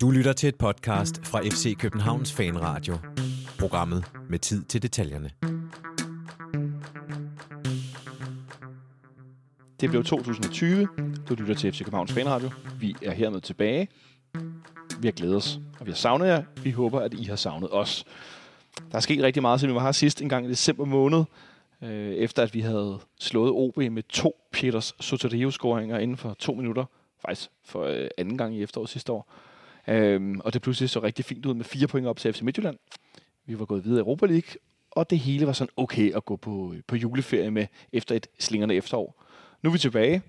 Du lytter til et podcast fra FC Københavns Fanradio. Programmet med tid til detaljerne. Det blev 2020. Du lytter til FC Københavns Fanradio. Vi er hermed tilbage. Vi har glædet os, og vi har savnet jer. Vi håber, at I har savnet os. Der er sket rigtig meget, siden vi var her sidst en gang i december måned, øh, efter at vi havde slået OB med to Peters Soterio-scoringer inden for to minutter. Faktisk for øh, anden gang i efteråret sidste år. Øhm, og det pludselig så rigtig fint ud med fire point op til FC Midtjylland. Vi var gået videre i Europa League, og det hele var sådan okay at gå på, på juleferie med efter et slingerne efterår. Nu er vi tilbage.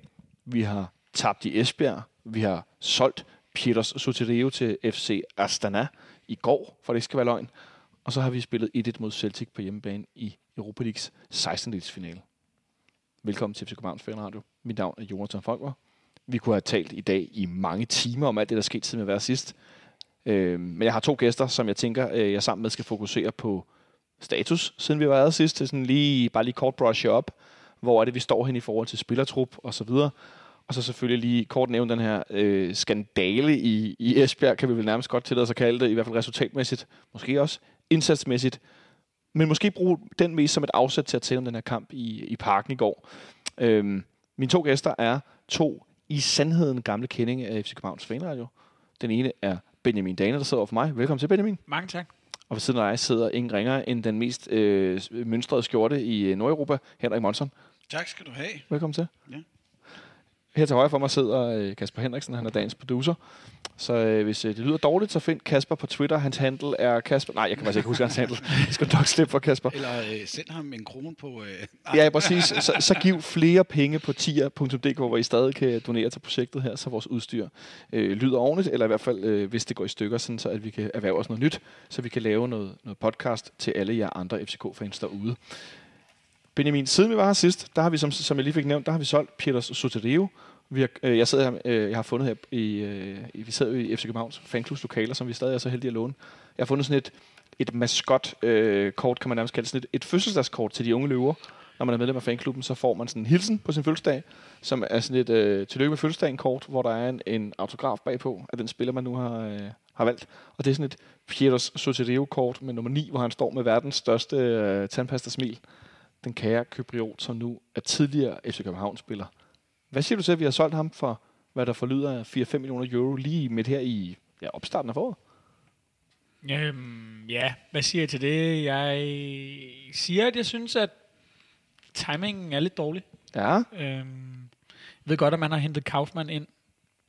Vi har tabt i Esbjerg. Vi har solgt Peters Sotirio til FC Astana i går, for det skal være løgn. Og så har vi spillet 1-1 mod Celtic på hjemmebane i Europa Leagues 16. finale. Velkommen til FC Københavns Fanradio. Mit navn er Jonathan Folker. Vi kunne have talt i dag i mange timer om alt det, der skete siden vi var sidst. Øh, men jeg har to gæster, som jeg tænker, øh, jeg sammen med skal fokusere på status, siden vi var her sidst. Til sådan lige, bare lige kort brush op. Hvor er det, vi står hen i forhold til spillertrup og så videre. Og så selvfølgelig lige kort nævne den her øh, skandale i, i Esbjerg, kan vi vel nærmest godt tillade os at kalde det, i hvert fald resultatmæssigt, måske også indsatsmæssigt. Men måske bruge den mest som et afsæt til at tale om den her kamp i, i parken i går. Øhm, mine to gæster er to i sandheden gamle kendinge af FC Københavns Fanradio. Den ene er Benjamin Dane, der sidder over for mig. Velkommen til, Benjamin. Mange tak. Og ved siden af dig sidder ingen ringer end den mest øh, mønstrede skjorte i øh, Nordeuropa, Henrik Monson. Tak skal du have. Velkommen til. Ja. Her til højre for mig sidder øh, Kasper Henriksen, han er dagens producer. Så øh, hvis øh, det lyder dårligt, så find Kasper på Twitter. Hans handle er Kasper... Nej, jeg kan faktisk ikke huske hans handle. Jeg skal nok slippe for Kasper. Eller øh, send ham en krone på... Øh, Ja, præcis. Så, så giv flere penge på tier.dk, hvor I stadig kan donere til projektet her, så vores udstyr øh, lyder ordentligt, eller i hvert fald, øh, hvis det går i stykker, sådan, så at vi kan erhverve os noget nyt, så vi kan lave noget, noget podcast til alle jer andre FCK-fans derude. Benjamin, siden vi var her sidst, der har vi, som, som jeg lige fik nævnt, der har vi solgt Peters Soterio. Vi har, øh, jeg, sidder her, øh, jeg har fundet her i, øh, i, vi sidder jo i FC Københavns fanklubs lokaler, som vi stadig er så heldige at låne. Jeg har fundet sådan et, et maskot øh, kort, kan man nærmest kalde det, sådan et, et fødselsdagskort til de unge løver. Når man er medlem af fanklubben, så får man sådan en hilsen på sin fødselsdag, som er sådan et øh, tillykke med fødselsdagen kort, hvor der er en, en autograf bagpå af den spiller, man nu har, øh, har valgt. Og det er sådan et Pieters Sotirio-kort med nummer 9, hvor han står med verdens største øh, tandpasta-smil. Den kære Kypriot, som nu er tidligere FC København-spiller. Hvad siger du til, at vi har solgt ham for, hvad der forlyder af 4-5 millioner euro lige midt her i ja, opstarten af foråret? Øhm, ja, hvad siger jeg til det? Jeg siger, at jeg synes, at timingen er lidt dårlig. Ja, Øhm, jeg ved godt, at man har hentet Kaufmann ind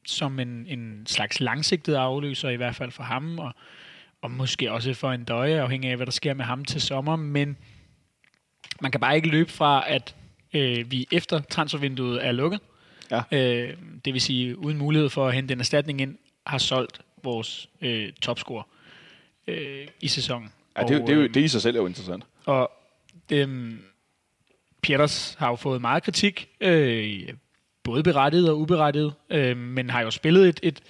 som en, en slags langsigtet afløser, i hvert fald for ham, og, og måske også for en døje, afhængig af, hvad der sker med ham til sommer, men man kan bare ikke løbe fra, at øh, vi efter transfervinduet er lukket, Ja. øh, det vil sige uden mulighed for at hente en erstatning ind, har solgt vores øh, topscorer øh, i sæsonen. ja det, er Og, det, er jo, øh, det i sig selv er jo interessant. og øhm, Pieters har jo fået meget kritik, øh, både berettiget og uberettiget, øh, men har jo spillet et, et,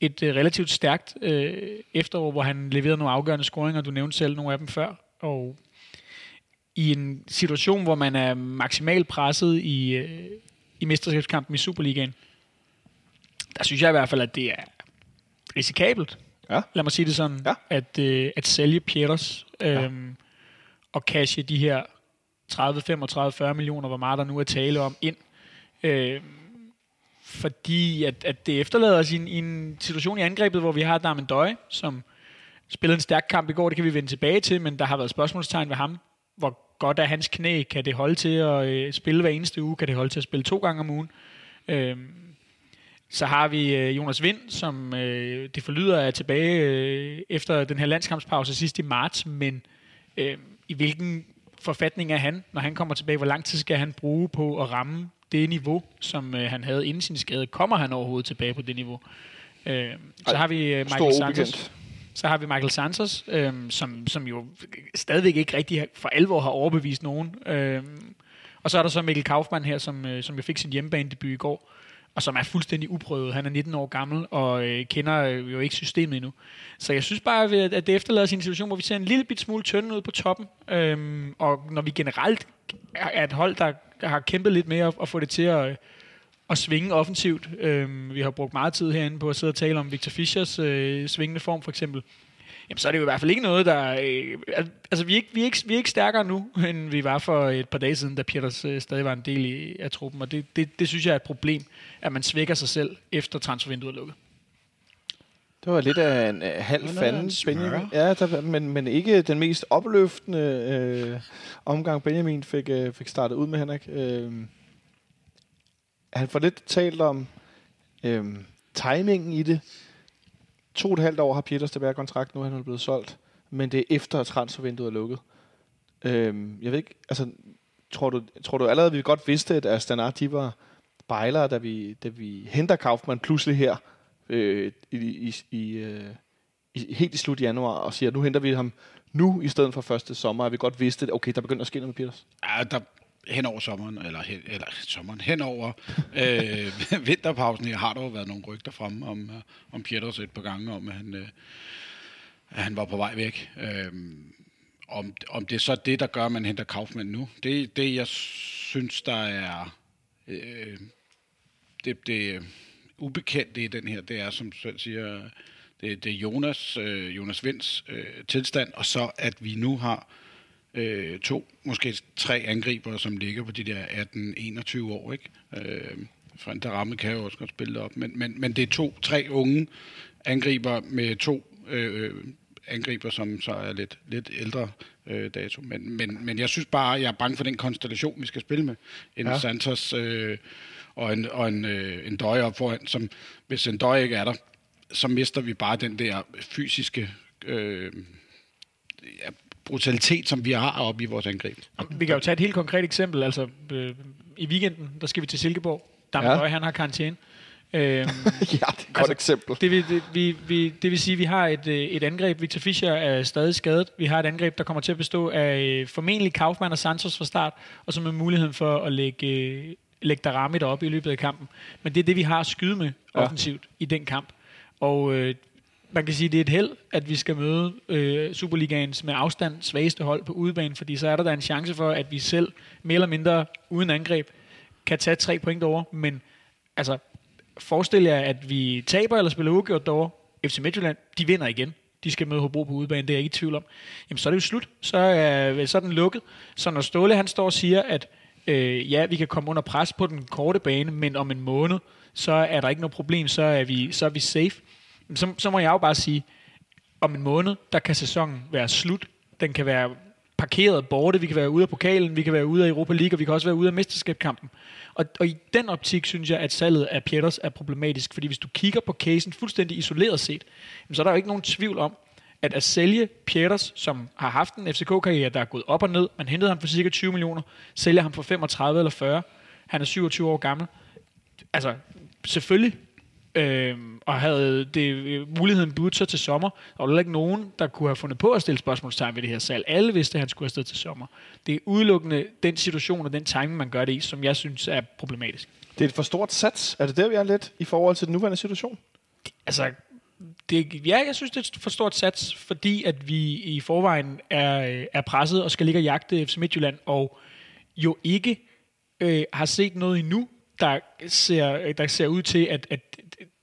et øh, relativt stærkt øh, efterår, hvor han leverede nogle afgørende scoringer. Du nævnte selv nogle af dem før. Og i en situation, hvor man er maksimalt presset i, øh, i mesterskabskampen i Superligaen, der synes jeg i hvert fald, at det er risikabelt, Ja. lad mig sige det sådan, Ja. at, øh, at sælge Pieters øhm, og cashe de her 30, 35, 40 millioner, hvor meget der nu er tale om, ind. Øh, fordi at, at det efterlader os i en, i en situation i angrebet, hvor vi har Darmen Døje, som spillede en stærk kamp i går, det kan vi vende tilbage til, men der har været spørgsmålstegn ved ham. Hvor godt er hans knæ? Kan det holde til at øh, spille hver eneste uge? Kan det holde til at spille to gange om ugen? Øh, så har vi øh, Jonas Vind, som øh, det forlyder er tilbage øh, efter den her landskampspause sidst i marts, men øh, i hvilken forfatning er han, når han kommer tilbage? Hvor lang tid skal han bruge på at ramme det niveau, som øh, han havde inden sin skade? Kommer han overhovedet tilbage på det niveau? Øh, så har vi øh, Michael Santos. ubekendt. Så har vi Michael Santos, øhm, som, som jo stadigvæk ikke rigtig for alvor har overbevist nogen. Øhm, og så er der så Mikkel Kaufmann her, som, øh, som jo fik sin hjemmebanedebut i går, og som er fuldstændig uprøvet. Han er 19 år gammel og øh, kender øh, jo ikke systemet endnu. Så jeg synes bare, at det efterlader sin situation, hvor vi ser en lille bit smule tynde ud på toppen. Øhm, og når vi generelt er et hold, der har kæmpet lidt med at, at få det til at, at svinge offensivt. Øhm, vi har brugt meget tid herinde på at sidde og tale om Victor Fischers øh, svingende form, for eksempel. Jamen, så er det jo i hvert fald ikke noget, der... Øh, altså, vi er, ikke, vi, er ikke, vi er ikke stærkere nu, end vi var for et par dage siden, da Peters øh, stadig var en del i, af truppen. Og det, det, det synes jeg er et problem, at man svækker sig selv, efter transfervinduet er lukket. Det var lidt af en uh, halv fanden. Benjamin. Ja, der, men, men ikke den mest opløftende øh, omgang, Benjamin fik, øh, fik startet ud med, Henrik. Øh, han får lidt talt om øhm, timingen i det. To og et halvt år har Peters tilbage kontrakt, nu er han blevet solgt. Men det er efter, at transfervinduet er lukket. Øhm, jeg ved ikke, altså, tror du, tror du allerede, at vi godt vidste, at Astana, de var bejlere, da vi, da vi henter Kaufmann pludselig her øh, i, i, i, øh, i, helt i slut januar og siger, at nu henter vi ham nu i stedet for første sommer, at vi godt vidste, at okay, der begynder at ske noget med Peters. Ja, der, hen over sommeren, eller, hen, eller sommeren, hen over øh, vinterpausen, her har der jo været nogle rygter fremme om, øh, om Pieters et par gange, om at han, øh, at han var på vej væk. Øh, om, om det er så det, der gør, at man henter Kaufmann nu, det, det jeg synes, der er øh, det, det ubekendte i den her, det er, som du selv siger, det, det er Jonas, øh, Jonas Vinds øh, tilstand, og så at vi nu har øh, to, måske tre angriber, som ligger på de der 18-21 år, ikke? Øh, for der ramme kan jo også godt spille det op, men, men, men det er to, tre unge angriber med to øh, angriber, som så er lidt, lidt ældre øh, dato. Men, men, men jeg synes bare, jeg er bange for den konstellation, vi skal spille med. En ja. Santos øh, og en, og en, øh, en døje op foran, som hvis en døje ikke er der, så mister vi bare den der fysiske øh, ja, brutalitet, som vi har oppe i vores angreb. Vi kan jo tage et helt konkret eksempel. Altså, øh, I weekenden, der skal vi til Silkeborg. Damsøj, Ja. ja. han har karantæne. Øhm, ja, det er et godt Altså, eksempel. det, vil, det, vi, vi, det vil sige, at vi har et, øh, et angreb. Victor Fischer er stadig skadet. Vi har et angreb, der kommer til at bestå af øh, formentlig Kaufmann og Santos fra start, og så med muligheden for at lægge, øh, lægge Darami op i løbet af kampen. Men det er det, vi har at skyde med Ja. offensivt i den kamp. Og øh, man kan sige, at det er et held, at vi skal møde øh, Superligaens med afstand svageste hold på udebane, fordi så er der da en chance for, at vi selv mere eller mindre uden angreb kan tage tre point over. Men altså, forestil jer, at vi taber eller spiller uafgjort derovre. FC Midtjylland, de vinder igen. De skal møde Hobro på udebane, det er jeg ikke i tvivl om. Jamen, så er det jo slut. Så er, så er den lukket. Så når Ståle han står og siger, at øh, ja, vi kan komme under pres på den korte bane, men om en måned, så er der ikke noget problem, så er vi, så er vi safe. Så, så må jeg jo bare sige, om en måned, der kan sæsonen være slut. Den kan være parkeret borte, vi kan være ude af pokalen, vi kan være ude af Europa League, og vi kan også være ude af mesterskabskampen. Og, og i den optik synes jeg, at salget af Pieters er problematisk, fordi hvis du kigger på casen fuldstændig isoleret set, så er der jo ikke nogen tvivl om, at at sælge Pieters, som har haft en FCK-karriere, der er gået op og ned, man hentede ham for cirka 20 millioner, sælger ham for 35 eller 40, han er 27 år gammel. Altså, selvfølgelig øh, og havde det øh, muligheden budt sig til sommer, der var ikke nogen, der kunne have fundet på at stille spørgsmålstegn ved det her salg. Alle vidste, at han skulle afsted til sommer. Det er udelukkende den situation og den timing, man gør det i, som jeg synes er problematisk. Det er et for stort sats. Er det der, vi er lidt i forhold til den nuværende situation? Altså, det, ja, jeg synes, det er et for stort sats, fordi at vi i forvejen er, øh, er presset og skal ligge og jagte FC Midtjylland, og jo ikke øh, har set noget endnu, der ser, der ser ud til, at, at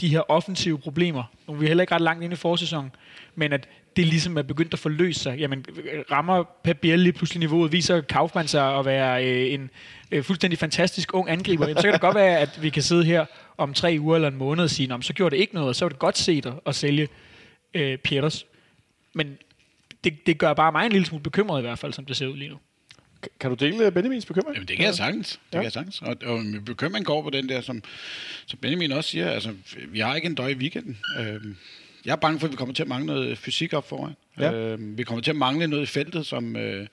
de her offensive problemer, nu er vi heller ikke ret langt inde i forsæsonen, men at det ligesom er begyndt at forløse sig. Jamen, rammer Pep Biel lige pludselig niveauet, viser Kaufmann sig at være øh, en øh, fuldstændig fantastisk ung angriber, jamen, så kan det godt være, at vi kan sidde her om tre uger eller en måned og sige, "Nå, så gjorde det ikke noget, og så var det godt set at, at sælge øh, Peters. Men det, det gør bare mig en lille smule bekymret i hvert fald, som det ser ud lige nu. Kan- du dele Benjamins bekymring? Jamen, det kan jeg sagtens. Det Ja. kan jeg sagtens. Og, og min bekymring går på den der, som, som Benjamin også siger, altså, vi har ikke en døj i weekenden. Øhm, jeg er bange for, at vi kommer til at mangle noget fysik op foran. Ja. Øhm, vi kommer til at mangle noget i feltet, som, øh,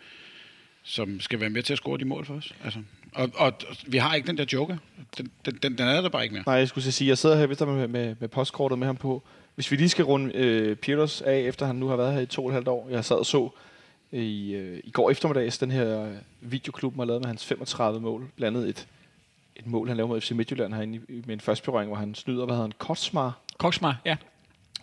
som skal være med til at score de mål for os. Altså, og, og, og vi har ikke den der joker. Den, den, den, den er der bare ikke mere. Nej, jeg skulle sige, jeg sidder her vist med, med, med postkortet med ham på. Hvis vi lige skal runde øh, Peters af, efter han nu har været her i to og et halvt år. Jeg sad og så i, øh, i går eftermiddags den her øh, videoklub, har lavet med hans 35 mål. Blandt andet et, et mål, han lavede mod FC Midtjylland herinde i, med en første berøring, hvor han snyder, hvad hedder han, Kotsmar Koksmar, ja.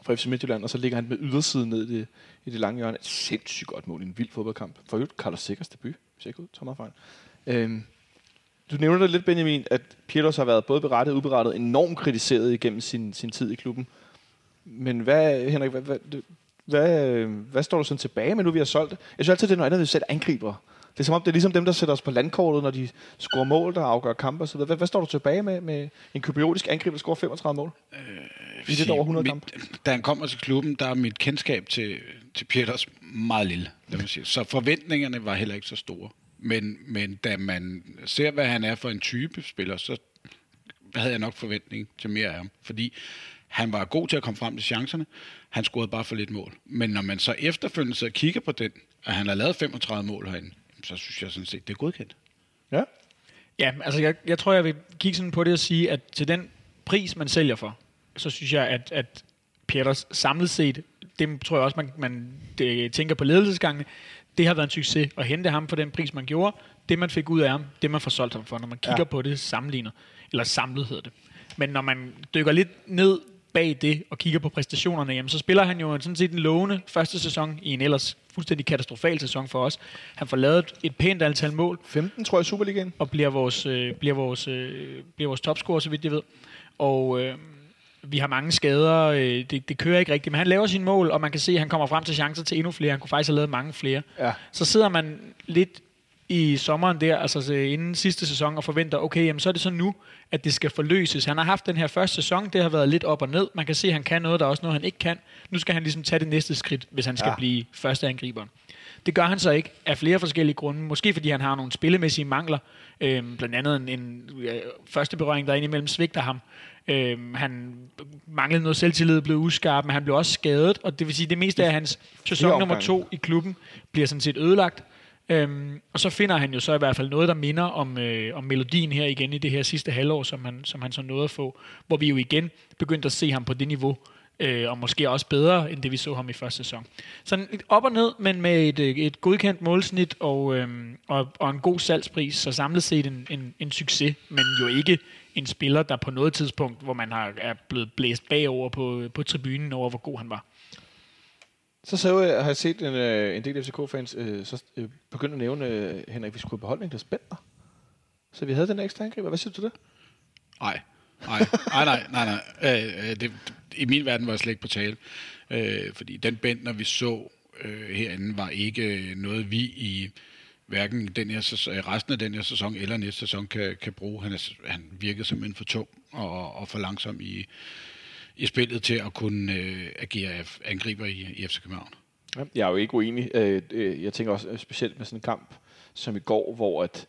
fra FC Midtjylland, og så ligger han med ydersiden ned i det, i det lange hjørne. Et sindssygt godt mål i en vild fodboldkamp. For øvrigt Carlos Sikkers debut, hvis jeg ikke tager meget fejl. Øhm, du nævner det lidt, Benjamin, at Pietos har været både berettet og uberettet enormt kritiseret igennem sin, sin tid i klubben. Men hvad, Henrik, hvad, hvad, hvad, hvad står du sådan tilbage med, nu vi har solgt? Jeg synes altid, det er noget andet, vi selv angriber. Det er som om, det er ligesom dem, der sætter os på landkortet, når de scorer mål, der afgør kampe osv. Hvad, hvad står du tilbage med, med en kypriotisk angriber, der scorer 35 mål? Øh, I lidt over 100 kampe. Da han kommer til klubben, der er mit kendskab til, til Pieters meget lille. Lad mig sige. Så forventningerne var heller ikke så store. Men, men da man ser, hvad han er for en type spiller, så havde jeg nok forventning til mere af ham. Fordi han var god til at komme frem til chancerne. Han scorede bare for lidt mål. Men når man så efterfølgende så kigger på den, at han har lavet 35 mål herinde, så synes jeg sådan set, det er godkendt. Ja. Ja, altså jeg, jeg tror, jeg vil kigge sådan på det og sige, at til den pris, man sælger for, så synes jeg, at, at Pieters samlet set, det tror jeg også, man, man det, tænker på ledelsesgangene, det har været en succes at hente ham for den pris, man gjorde. Det, man fik ud af ham, det, man får solgt ham for, når man kigger ja. på det sammenlignet. Eller samlet hedder det. Men når man dykker lidt ned bag det og kigger på præstationerne, jamen, så spiller han jo sådan set en lovende første sæson i en ellers fuldstændig katastrofal sæson for os. Han får lavet et pænt antal mål. 15, tror jeg, i Superligaen. Og bliver vores, øh, bliver vores, øh, bliver vores topscorer, så vidt jeg ved. Og øh, vi har mange skader. Øh, det, det kører ikke rigtigt. Men han laver sin mål, og man kan se, at han kommer frem til chancer til endnu flere. Han kunne faktisk have lavet mange flere. Ja. Så sidder man lidt i sommeren der, altså inden sidste sæson, og forventer, okay, jamen, så er det så nu, at det skal forløses. Han har haft den her første sæson, det har været lidt op og ned. Man kan se, at han kan noget, der er også noget, han ikke kan. Nu skal han ligesom tage det næste skridt, hvis han skal ja. blive første angriber. Det gør han så ikke af flere forskellige grunde. Måske fordi han har nogle spillemæssige mangler. Øhm, blandt andet en, en øh, første berøring, der indimellem svigter ham. Øhm, han manglede noget selvtillid, blev uskarp, men han blev også skadet. Og det vil sige, at det meste af hans sæson nummer to i klubben bliver sådan set ødelagt. Øhm, og så finder han jo så i hvert fald noget, der minder om, øh, om melodien her igen i det her sidste halvår, som han, som han så nåede at få, hvor vi jo igen begyndte at se ham på det niveau, øh, og måske også bedre, end det vi så ham i første sæson. Så op og ned, men med et, øh, et godkendt målsnit og, øh, og, og en god salgspris, så samlet set en, en, en succes, men jo ikke en spiller, der på noget tidspunkt, hvor man har, er blevet blæst bagover på, på tribunen over, hvor god han var. Så så jeg, har jeg set en, øh, en del FCK-fans øh, så øh, begynde at nævne, øh, Henrik, vi skulle beholde Niklas Bender. Så vi havde den ekstra angriber. Hvad siger du til det? Nej. Nej, nej, nej, nej. nej. Øh, det, I min verden var jeg slet ikke på tale. Øh, fordi den Bender, vi så øh, herinde, var ikke øh, noget, vi i hverken den her sæson, øh, resten af den her sæson eller næste sæson kan, kan bruge. Han, er, han virkede simpelthen for tung og, og for langsom i, i spillet til at kunne øh, agere angriber i, i FC København. Ja, jeg er jo ikke uenig. Øh, øh, jeg tænker også øh, specielt med sådan en kamp som i går, hvor at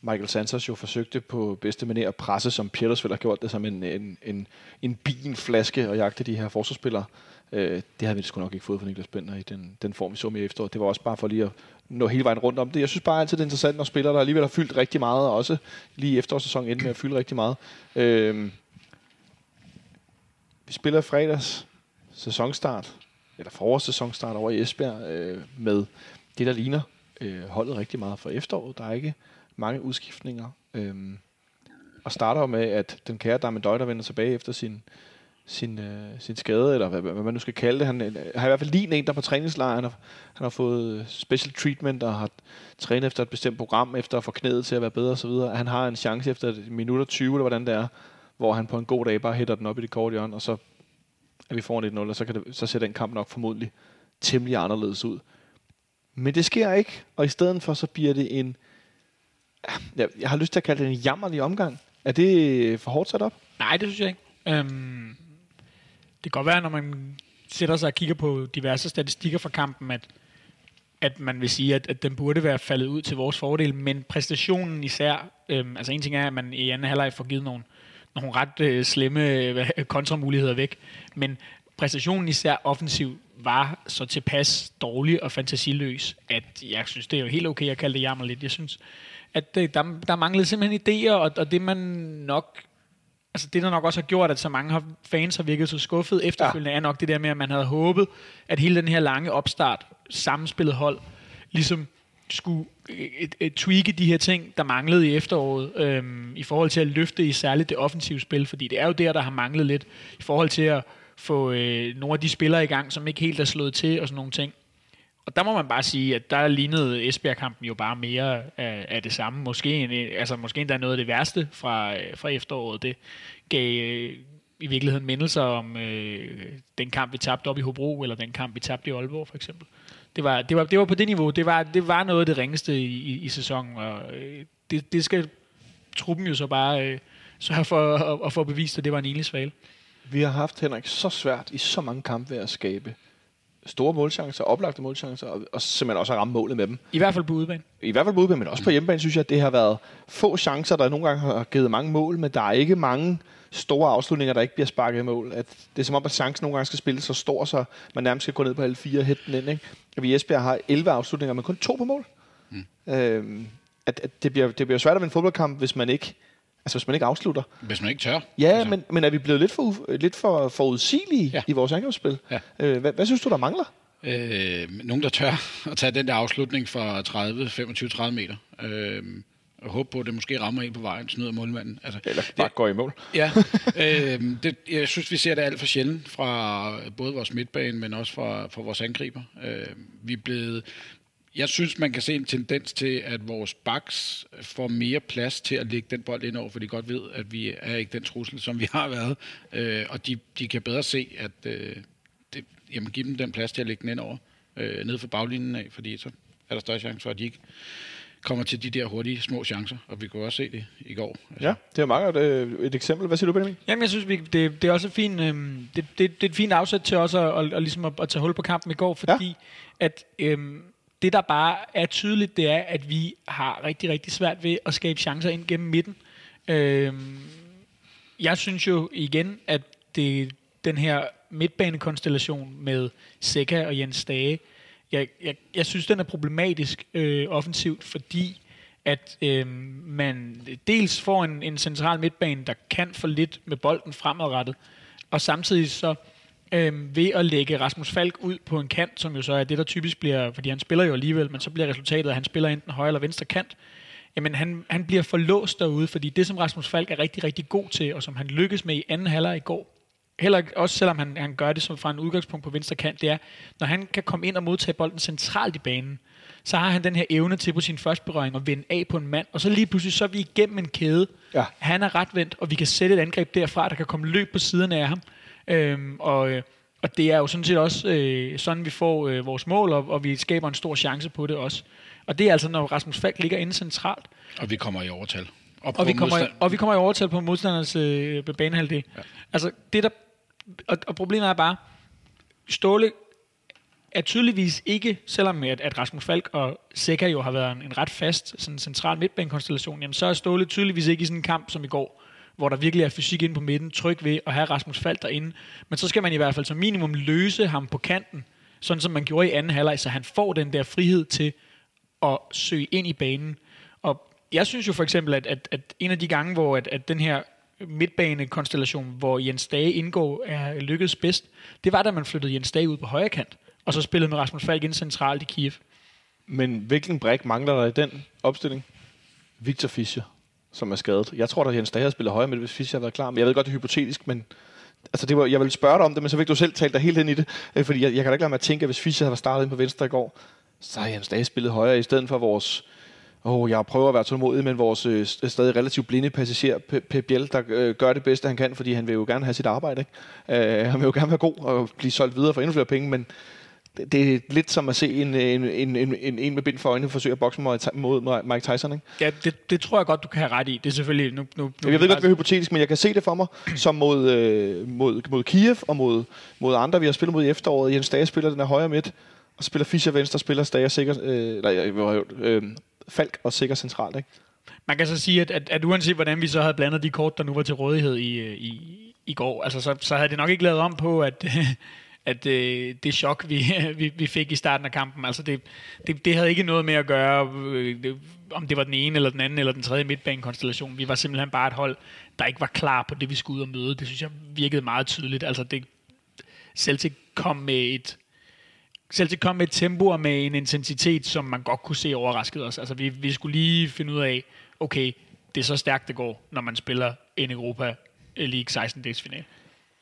Michael Santos jo forsøgte på bedste manér at presse, som Pieters har gjort det, som en, en, en, en binflaske og jagte de her forsvarsspillere. det havde vi sgu nok ikke fået for Niklas Bender i den, den form, vi så med i efteråret. Det var også bare for lige at nå hele vejen rundt om det. Jeg synes bare altid, det er interessant, når spillere, der alligevel har fyldt rigtig meget, og også lige efterårssæsonen endte med at fylde rigtig meget. Øh, spiller fredags sæsonstart, eller forårssæsonstart over i Esbjerg, øh, med det, der ligner øh, holdet rigtig meget for efteråret. Der er ikke mange udskiftninger. Øh, og starter med, at den kære Damen Døjder vender tilbage efter sin, sin, øh, sin skade, eller hvad, hvad man nu skal kalde det. Han øh, har i hvert fald lige en, der på træningslejr. Han har, han har fået special treatment og har trænet efter et bestemt program, efter at få knæet til at være bedre osv. Han har en chance efter et minut og 20, eller hvordan det er, hvor han på en god dag bare hætter den op i det korte hjørne, og så er vi foran 1-0, og så, kan det, så ser den kamp nok formodentlig temmelig anderledes ud. Men det sker ikke, og i stedet for, så bliver det en... Jeg, jeg har lyst til at kalde det en jammerlig omgang. Er det for hårdt sat op? Nej, det synes jeg ikke. Øhm, det kan godt være, når man sætter sig og kigger på diverse statistikker fra kampen, at, at man vil sige, at, at den burde være faldet ud til vores fordel, men præstationen især, øhm, altså en ting er, at man i anden halvleg får givet nogle, nogle ret øh, slemme øh, kontramuligheder væk. Men præstationen især offensiv var så tilpas dårlig og fantasiløs, at jeg synes, det er jo helt okay at kalde det jammer lidt. Jeg synes, at det, der, der manglede simpelthen idéer, og, og det man nok altså det, der nok også har gjort, at så mange har, fans har virket så skuffet efterfølgende, ja. er nok det der med, at man havde håbet, at hele den her lange opstart, sammenspillet hold, ligesom skulle øh, et, et tweake de her ting, der manglede i efteråret, øhm, i forhold til at løfte i særligt det offensive spil, fordi det er jo der, der har manglet lidt, i forhold til at få øh, nogle af de spillere i gang, som ikke helt er slået til og sådan nogle ting. Og der må man bare sige, at der lignede Esbjerg-kampen jo bare mere af, af det samme. Måske, en, altså, måske endda noget af det værste fra, øh, fra efteråret. Det gav øh, i virkeligheden mindelser om øh, den kamp, vi tabte op i Hobro, eller den kamp, vi tabte i Aalborg, for eksempel. Det var, det var, det var på det niveau. Det var, det var noget af det ringeste i, i, i sæsonen, og øh, det, det skal truppen jo så bare øh, sørge for at, at få bevist, at det var en enlig svale. Vi har haft, Henrik, så svært i så mange kampe ved at skabe store målchancer, oplagte målchancer, og, og simpelthen også at ramme målet med dem. I hvert fald på udebane. I hvert fald på udebane, men også på hjemmebane, synes jeg, at det har været få chancer, der nogle gange har givet mange mål, men der er ikke mange store afslutninger, der ikke bliver sparket i mål. At det er som om, at chancen nogle gange skal spille så stor, så man nærmest skal gå ned på alle fire og hætte den ind. Ikke? At vi i Esbjerg har 11 afslutninger, men kun to på mål. Mm. Øhm, at, at det, bliver, det bliver svært at vinde fodboldkamp, hvis man ikke Altså hvis man ikke afslutter. Hvis man ikke tør. Ja, altså. men, men er vi blevet lidt for, lidt for forudsigelige ja. i vores angrebsspil? Ja. Øh, hvad, hvad synes du, der mangler? Øh, nogen, der tør at tage den der afslutning fra 30, 25-30 meter. Øh, og håbe på, at det måske rammer en på vejen, snyder målmanden. Altså, Eller bare det, går i mål. Ja, øh, det, jeg synes, vi ser det alt for sjældent fra både vores midtbane, men også fra, fra vores angriber. Øh, vi er blevet, jeg synes, man kan se en tendens til, at vores backs får mere plads til at lægge den bold ind over, for de godt ved, at vi er ikke den trussel, som vi har været. Øh, og de, de kan bedre se, at øh, det, jamen, give dem den plads til at lægge den ind over, øh, ned for baglinjen af, fordi så er der større chance for, at de ikke kommer til de der hurtige små chancer, og vi kunne også se det i går. Altså. Ja, det er meget et, et eksempel. Hvad siger du, Benjamin? Jamen, jeg synes, vi, det, det er også fint, øh, det, det, det, er et fint afsæt til også at, at, at, ligesom at, at tage hul på kampen i går, fordi ja. at øh, det, der bare er tydeligt, det er, at vi har rigtig, rigtig svært ved at skabe chancer ind gennem midten. Øh, jeg synes jo igen, at det, den her midtbanekonstellation med Seca og Jens Dage, jeg, jeg, jeg synes, den er problematisk øh, offensivt, fordi at øh, man dels får en, en central midtbane, der kan for lidt med bolden fremadrettet, og samtidig så øh, ved at lægge Rasmus Falk ud på en kant, som jo så er det, der typisk bliver, fordi han spiller jo alligevel, men så bliver resultatet, at han spiller enten højre eller venstre kant, jamen han, han bliver forlåst derude, fordi det, som Rasmus Falk er rigtig, rigtig god til, og som han lykkes med i anden halvleg i går, heller også selvom han, han gør det som fra en udgangspunkt på venstre kant, det er, når han kan komme ind og modtage bolden centralt i banen, så har han den her evne til på sin første berøring at vende af på en mand, og så lige pludselig så er vi igennem en kæde. Ja. Han er ret vendt, og vi kan sætte et angreb derfra, der kan komme løb på siderne af ham. Øhm, og, øh, og det er jo sådan set også øh, sådan, vi får øh, vores mål, og, og vi skaber en stor chance på det også. Og det er altså, når Rasmus Falk ligger inde centralt. Og vi kommer i overtal. Og, og, vi, kommer i, og vi kommer i overtal på modstanders øh, banehalvdel. Ja. Altså, det der og, og problemet er bare, Ståle er tydeligvis ikke, selvom at, at Rasmus Falk og Seca jo har været en, en ret fast sådan central midtbanekonstellation, jamen så er Ståle tydeligvis ikke i sådan en kamp som i går, hvor der virkelig er fysik inde på midten, tryg ved at have Rasmus Falk derinde. Men så skal man i hvert fald som minimum løse ham på kanten, sådan som man gjorde i anden halvleg, så han får den der frihed til at søge ind i banen. Og jeg synes jo for eksempel, at, at, at en af de gange, hvor at, at den her midtbanekonstellation, hvor Jens Dage indgår, er lykkedes bedst, det var, da man flyttede Jens Dage ud på højre kant, og så spillede med Rasmus Falk ind centralt i Kiev. Men hvilken brik mangler der i den opstilling? Victor Fischer, som er skadet. Jeg tror, at Jens Dage har spillet højre midt, hvis Fischer har været klar. Men jeg ved godt, det er hypotetisk, men altså det var, jeg vil spørge dig om det, men så fik du selv talt dig helt ind i det. Øh, fordi jeg, jeg kan da ikke lade mig at tænke, at hvis Fischer havde startet ind på venstre i går, så har Jens Dage spillet højre i stedet for vores Oh, jeg prøver at være tålmodig, men vores øh, stadig relativt blinde passager, Pep Biel, der øh, gør det bedste, han kan, fordi han vil jo gerne have sit arbejde. Ikke? Øh, han vil jo gerne være god og blive solgt videre for endnu flere penge, men det, det er lidt som at se en, en, en, en, en, en med bind for øjnene forsøge at bokse mod Mike Tyson. Ikke? Ja, det, det tror jeg godt, du kan have ret i. Det er selvfølgelig... Nu, nu, nu jeg ved godt, det er hypotetisk, men jeg kan se det for mig som mod, øh, mod, mod Kiev og mod, mod andre, vi har spillet mod i efteråret. Jens Dage spiller den her højre midt, og spiller Fischer venstre, spiller Stager sikkert... Øh, nej, øh, Falk og sikker centralt. Ikke? Man kan så sige, at, at, at uanset hvordan vi så havde blandet de kort, der nu var til rådighed i, øh, i, i går, altså så, så havde det nok ikke lavet om på, at, at øh, det chok, vi, vi, vi fik i starten af kampen, altså det, det, det havde ikke noget med at gøre, øh, det, om det var den ene eller den anden eller den tredje midtbanekonstellation. Vi var simpelthen bare et hold, der ikke var klar på det, vi skulle ud og møde. Det synes jeg virkede meget tydeligt. Altså det, Celtic kom med et Celtic kom med et tempo og med en intensitet, som man godt kunne se overrasket os. Altså, vi, vi skulle lige finde ud af, okay, det er så stærkt, det går, når man spiller en Europa League 16 dags final.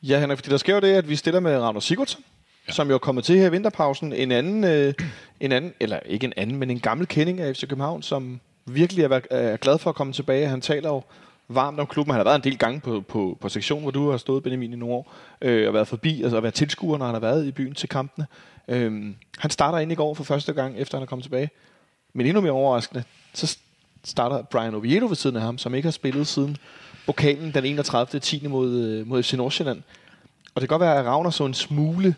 Ja, Henrik, fordi der sker jo det, at vi stiller med Ragnar Sigurdsson ja. som jo er kommet til her i vinterpausen. En anden, øh, en anden, eller ikke en anden, men en gammel kending af FC København, som virkelig er, er glad for at komme tilbage. Han taler jo varmt om klubben. Han har været en del gange på, på, på sektion, hvor du har stået, Benjamin, i nogle år, øh, og været forbi, altså at være tilskuer, når han har været i byen til kampene. Øhm, han starter ind i går for første gang, efter han er kommet tilbage. Men endnu mere overraskende, så starter Brian Oviedo ved siden af ham, som ikke har spillet siden pokalen den 31. 10. mod, øh, mod FC Nordsjælland. Og det kan godt være, at Ravner så en smule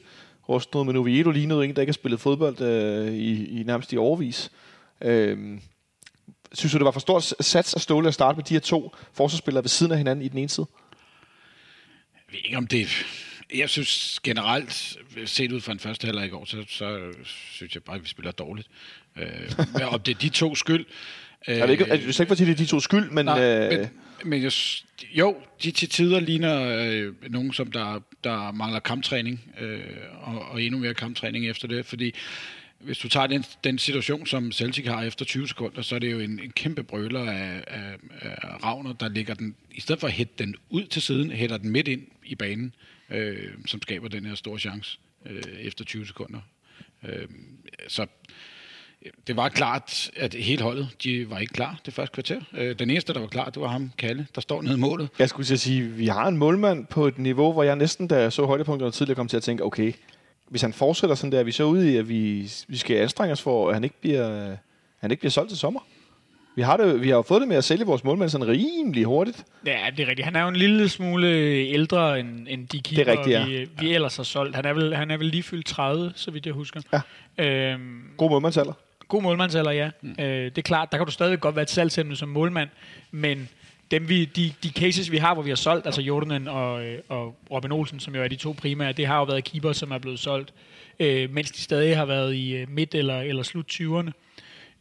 rustet, men Oviedo lignede en, der ikke har spillet fodbold øh, i, i nærmest i overvis. Øhm, synes du, det var for stort sats at Ståle at starte med de her to forsvarsspillere ved siden af hinanden i den ene side? Jeg ved ikke, om det... Jeg synes generelt, set ud fra en første halvleg i går, så, så synes jeg bare, at vi spiller dårligt. Øh, om det er de to skyld... Øh, er det ikke, er det ikke, fordi det er de to skyld, men... Nej, øh, men, men jeg, jo, de til tider ligner øh, nogen, som der, der mangler kamptræning, øh, og, og endnu mere kamptræning efter det, fordi hvis du tager den, den situation, som Celtic har efter 20 sekunder, så er det jo en, en kæmpe brøler af, af, af Ravner, der ligger den, i stedet for at hætte den ud til siden, hætter den midt ind i banen, øh, øh, som skaber den her store chance øh, efter 20 sekunder. Øh, så øh, det var klart, at hele holdet, de var ikke klar det første kvarter. Øh, den eneste, der var klar, det var ham, Kalle, der står nede i målet. Jeg skulle sige, vi har en målmand på et niveau, hvor jeg næsten, da jeg så højdepunkterne tidligere, kom til at tænke, okay, hvis han fortsætter sådan der, er vi så ude i, at vi, vi skal anstrenge os for, at han ikke bliver, han ikke bliver solgt til sommer. Vi har, det, vi har jo fået det med at sælge vores målmand sådan rimelig hurtigt. Ja, det er rigtigt. Han er jo en lille smule ældre end, end de keeper, det er rigtigt, ja. vi, vi ja. ellers har solgt. Han er, vel, han er vel lige fyldt 30, så vidt jeg husker. Ja. Øhm, God målmandsalder. God målmandsalder, ja. Mm. Øh, det er klart, der kan du stadig godt være et salgsemne som målmand, men dem vi, de, de cases, vi har, hvor vi har solgt, altså Jordanen og, øh, og Robin Olsen, som jo er de to primære, det har jo været keeper, som er blevet solgt, øh, mens de stadig har været i øh, midt- eller, eller slut 20'erne.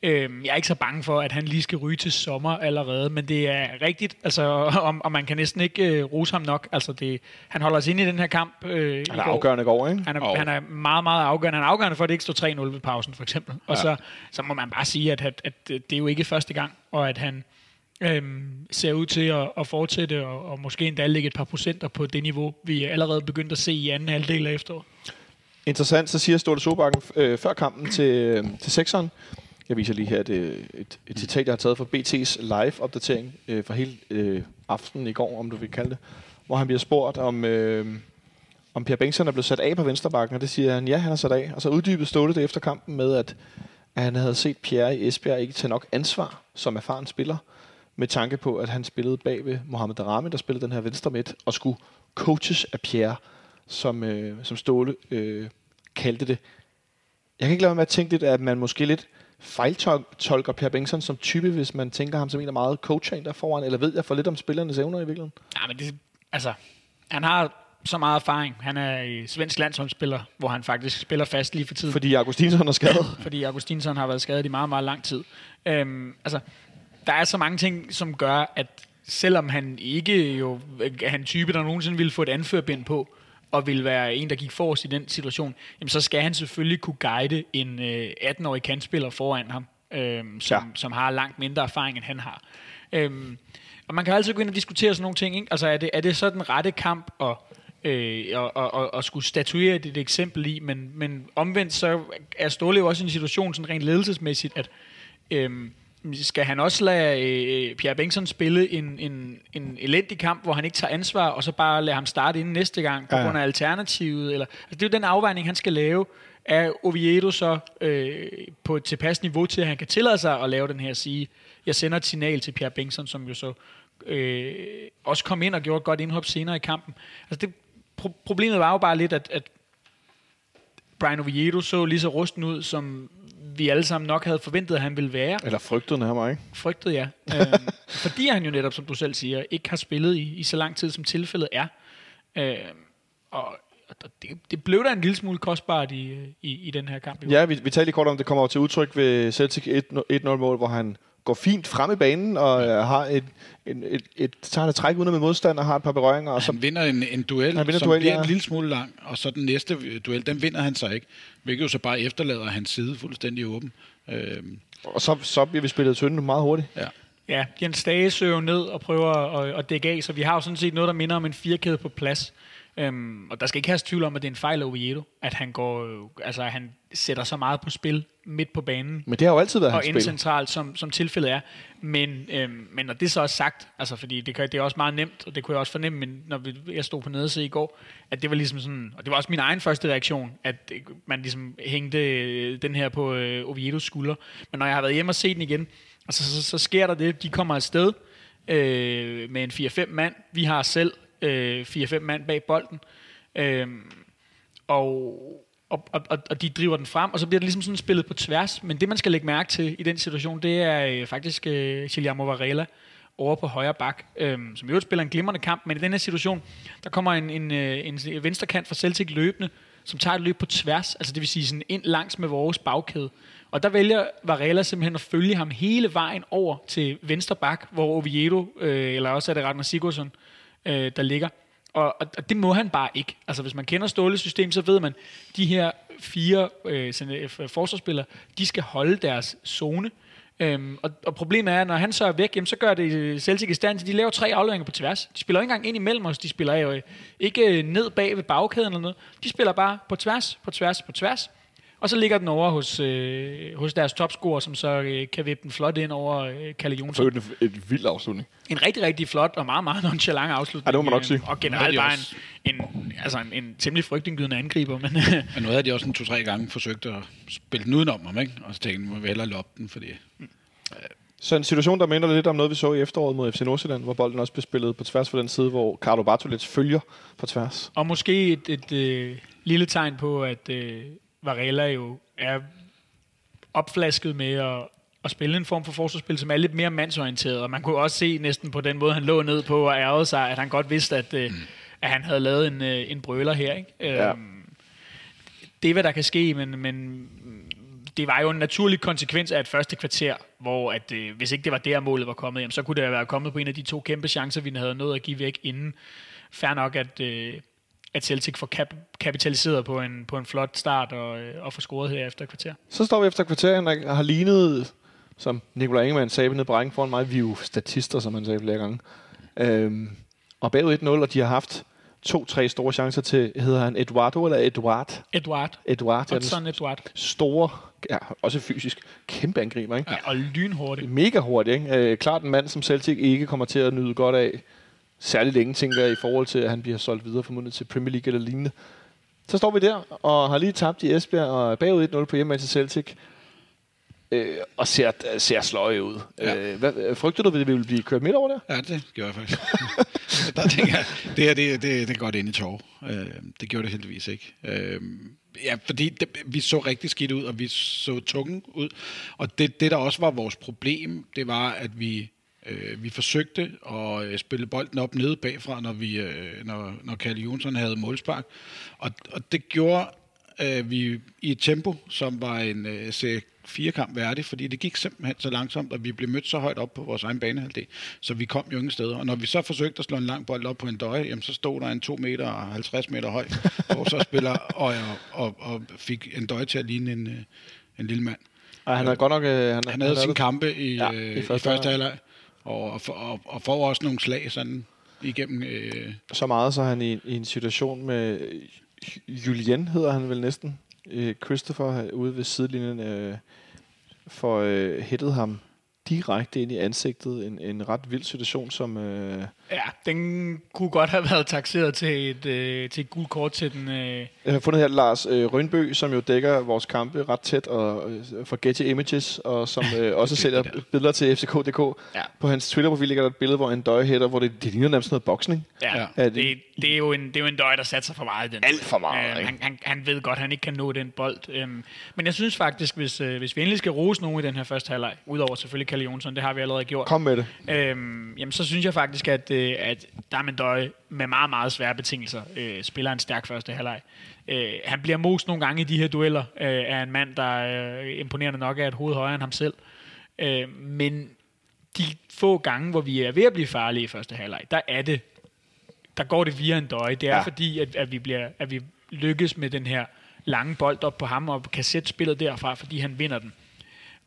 Øh, jeg er ikke så bange for, at han lige skal ryge til sommer allerede, men det er rigtigt, altså, og, og man kan næsten ikke øh, rose ham nok. Altså, det, han holder os inde i den her kamp. Øh, han er afgørende går, ikke? Han er, oh. han er meget, meget afgørende. Han er afgørende for, at det ikke står 3-0 ved pausen, for eksempel. Og ja. så, så må man bare sige, at, at, at det er jo ikke første gang, og at han øhm, ser ud til at, at fortsætte og, og måske endda lægge et par procenter på det niveau, vi allerede begyndt at se i anden halvdel af efteråret. Interessant, så siger Storte Sobakken øh, før kampen til, øh, til sekseren. Jeg viser lige her et, øh, et, et citat, jeg har taget fra BT's live-opdatering øh, for hele øh, aftenen i går, om du vil kalde det, hvor han bliver spurgt om, øh, om Pierre Bengtsson er blevet sat af på venstrebakken, og det siger han, ja, han er sat af. Og så uddybede Ståle det efter kampen med, at, at han havde set Pierre i Esbjerg ikke tage nok ansvar som erfaren spiller, med tanke på, at han spillede bag ved Mohamed Darami, der spillede den her venstre midt, og skulle coaches af Pierre, som, øh, som Ståle øh, kaldte det. Jeg kan ikke lade være med at tænke lidt, at man måske lidt fejltolker Per Bengtsson som type, hvis man tænker ham som en af meget coacher der foran, eller ved jeg for lidt om spillernes evner i virkeligheden? Ja, men det, altså, han har så meget erfaring. Han er i svensk landsholdsspiller, hvor han faktisk spiller fast lige for tiden. Fordi Augustinsson er skadet. Fordi Augustinsson har været skadet i meget, meget lang tid. Øhm, altså, der er så mange ting, som gør, at selvom han ikke jo er en type, der nogensinde ville få et anførbind på, og vil være en, der gik forrest i den situation, jamen så skal han selvfølgelig kunne guide en øh, 18-årig kantspiller foran ham, øh, som, ja. som har langt mindre erfaring, end han har. Øh, og man kan altid gå ind og diskutere sådan nogle ting. Ikke? Altså er det, er det så den rette kamp at, øh, og, og, og, og skulle statuere det et eksempel i, men, men omvendt så er Ståle jo også i en situation sådan rent ledelsesmæssigt, at øh, skal han også lade øh, Pierre Bengtsson spille en, en, en elendig kamp, hvor han ikke tager ansvar, og så bare lade ham starte inden næste gang, på ja. grund af alternativet? Eller, altså det er jo den afvejning, han skal lave. Er Oviedo så øh, på et tilpas niveau til, at han kan tillade sig at lave den her sige, jeg sender et signal til Pierre Bengtsson, som jo så øh, også kom ind og gjorde et godt indhop senere i kampen. Altså det, pro- problemet var jo bare lidt, at, at Brian Oviedo så lige så rusten ud, som vi alle sammen nok havde forventet, at han ville være. Eller frygtet nærmere, ikke? Frygtet, ja. øhm, fordi han jo netop, som du selv siger, ikke har spillet i, i så lang tid, som tilfældet er. Øhm, og det, det blev da en lille smule kostbart i, i, i den her kamp. Ja, vi, vi talte lige kort om, det kommer til udtryk ved Celtic 1-0-mål, hvor han går fint frem i banen og ja. har et, et, et, et, tager et træk uden med modstand og har et par berøringer. Og så, han vinder en, en duel, han vinder som duel, bliver ja. en lille smule lang, og så den næste duel, den vinder han så ikke, hvilket jo så bare efterlader hans side fuldstændig åben. Øhm. Og så, så bliver vi spillet tynde meget hurtigt. Ja. Ja, Jens Dage søger ned og prøver at, at dække af, så vi har jo sådan set noget, der minder om en firkæde på plads. Øhm, og der skal ikke have tvivl om, at det er en fejl af Oviedo, at han går, øh, altså han sætter så meget på spil midt på banen, Men det har jo altid været og hans inde spil. centralt, som, som tilfældet er. Men, øhm, men når det så er sagt, altså fordi det, kan, det er også meget nemt, og det kunne jeg også fornemme, men når vi, jeg stod på nederse i går, at det var ligesom sådan, og det var også min egen første reaktion, at man ligesom hængte øh, den her på øh, Oviedos skulder. Men når jeg har været hjemme og set den igen, altså, så, så, så sker der det, de kommer afsted øh, med en 4-5 mand. Vi har selv øh, 4-5 mand bag bolden. Øh, og, og, og, og- de driver den frem, og så bliver det ligesom sådan spillet på tværs. Men det, man skal lægge mærke til i den situation, det er øh, faktisk øh, Guillermo Varela over på højre bak, øh, som i øvrigt spiller en glimrende kamp, men i den her situation, der kommer en, en, øh, en, en venstre kant fra Celtic løbende, som tager et løb på tværs, altså det vil sige sådan ind langs med vores bagkæde. Og der vælger Varela simpelthen at følge ham hele vejen over til venstre bak, hvor Oviedo, øh, eller også er det Ragnar Sigurdsson, øh, Øh, der ligger. Og, og, og det må han bare ikke. Altså hvis man kender Ståles system, så ved man, de her fire øh, øh forsvarsspillere, de skal holde deres zone. Øhm, og, og problemet er, at når han så er væk, jamen, så gør det øh, Celtic i stand til, de laver tre afleveringer på tværs. De spiller ikke engang ind imellem os, de spiller jo øh, ikke ned bag ved bagkæden eller noget. De spiller bare på tværs, på tværs, på tværs. Og så ligger den over hos, øh, hos deres topscorer, som så øh, kan vippe den flot ind over øh, Kalle Jonsson. For øvrigt en, vild afslutning. En rigtig, rigtig flot og meget, meget nonchalant afslutning. Ja, det må man nok Øh, sige. Og generelt det er bare en, en, altså en, en temmelig frygtindgydende angriber. Men, Men nu havde de også en to-tre gange forsøgt at spille den udenom ham, ikke? Og så tænkte jeg, må vi hellere loppe den, fordi... Så en situation, der minder lidt om noget, vi så i efteråret mod FC Nordsjælland, hvor bolden også blev spillet på tværs for den side, hvor Carlo Bartolets følger på tværs. og måske et, et øh, lille tegn på, at øh, Varela jo er opflasket med at, at spille en form for forsvarsspil, som er lidt mere mandsorienteret. Og man kunne også se næsten på den måde, han lå ned på og ærgede sig, at han godt vidste, at, øh, at han havde lavet en, øh, en brøler her. Ikke? Ja. Øhm, det er, hvad der kan ske, men, men det var jo en naturlig konsekvens af et første kvarter, hvor at, øh, hvis ikke det var der, målet var kommet, jamen, så kunne det have været kommet på en af de to kæmpe chancer, vi havde nået at give væk inden. Fær nok, at, øh, at Celtic får kap- kapitaliseret på en, på en flot start og, øh, og får scoret her efter kvarter. Så står vi efter kvarteren, der har lignet, som Nikolaj Ingemann sagde nede på foran mig, vi er jo statister, som han sagde flere gange. Øhm, og bagud 1-0, og de har haft to-tre store chancer til, hedder han Eduardo eller Eduard? Edward. Eduard, ja, Hudson den Edward. store, ja, også fysisk, kæmpe angriber, ikke? Ja, og lynhurtigt. Mega hurtigt, ikke? Øh, klart en mand, som Celtic ikke kommer til at nyde godt af. Særligt længe, tænker jeg, i forhold til, at han bliver solgt videre formodentlig til Premier League eller lignende. Så står vi der, og har lige tabt i Esbjerg, og er bagud 1-0 på hjemme til Celtic. Øh, og ser, ser sløje ud. Ja. Øh, hvad, frygter du, at vi vil blive kørt midt over der? Ja, det gjorde jeg faktisk. der tænker jeg, det her, det, det, det går godt ind i tår. Øh, det gjorde det heldigvis ikke. Øh, ja, fordi det, vi så rigtig skidt ud, og vi så tunge ud. Og det, det, der også var vores problem, det var, at vi, øh, vi forsøgte at øh, spille bolden op nede bagfra, når, vi, øh, når, når Kalle Jonsson havde målspark. Og, og det gjorde øh, vi i et tempo, som var en øh, C4-kamp værdig, fordi det gik simpelthen så langsomt, og vi blev mødt så højt op på vores egen banehalvdel, så vi kom jo ingen steder. Og når vi så forsøgte at slå en lang bold op på en døje, jamen, så stod der en 2 meter og 50 meter høj forsvarsspiller, og, og, og fik en døje til at ligne en, en lille mand. Ej, han havde godt nok... Øh, han, Han havde sine kampe i, Ja, i øh, i første første, halvleg og, og, og, og får også nogle slag sådan igennem... Øh, så meget, så er han i, i en situation med øh, Julien, hedder han vel næsten. Øh, Christopher ude ved sidelinjen øh, får øh, hættet ham direkte ind i ansigtet. En, en ret vild situation, som... Øh, Ja, den kunne godt have været taxeret til et, øh, til et gult kort til den... Øh, jeg har fundet her Lars øh, Rønbø, som jo dækker vores kampe ret tæt og øh, for Getty Images, og som øh, også sælger billeder til FCK.dk. Ja. På hans Twitter-profil ligger der et billede, hvor en døje hætter, hvor det, det ligner nærmest noget boksning. ja, Ja. Er det- Det, det, er jo en, det er jo en døj, der satser for meget i den. Alt for meget, Øh, ikke? han, han, han ved godt, at han ikke kan nå den bold. Øhm, men jeg synes faktisk, hvis, øh, hvis vi endelig skal rose nogen i den her første halvleg, udover selvfølgelig Kalle Jonsson, det har vi allerede gjort, Kom med det. Øhm, jamen, så synes jeg faktisk, at, øh, at Damendøj med meget, meget svære betingelser øh, spiller en stærk første halvleg. Øh, han bliver most nogle gange i de her dueller øh, af en mand, der øh, imponerende nok er et hoved højere end ham selv. Øh, men de få gange, hvor vi er ved at blive farlige i første halvleg, der er det, der går det via en døje. Det er Ja. fordi, at, at, vi bliver, at vi lykkes med den her lange bold op på ham, og kan sætte spillet derfra, fordi han vinder den.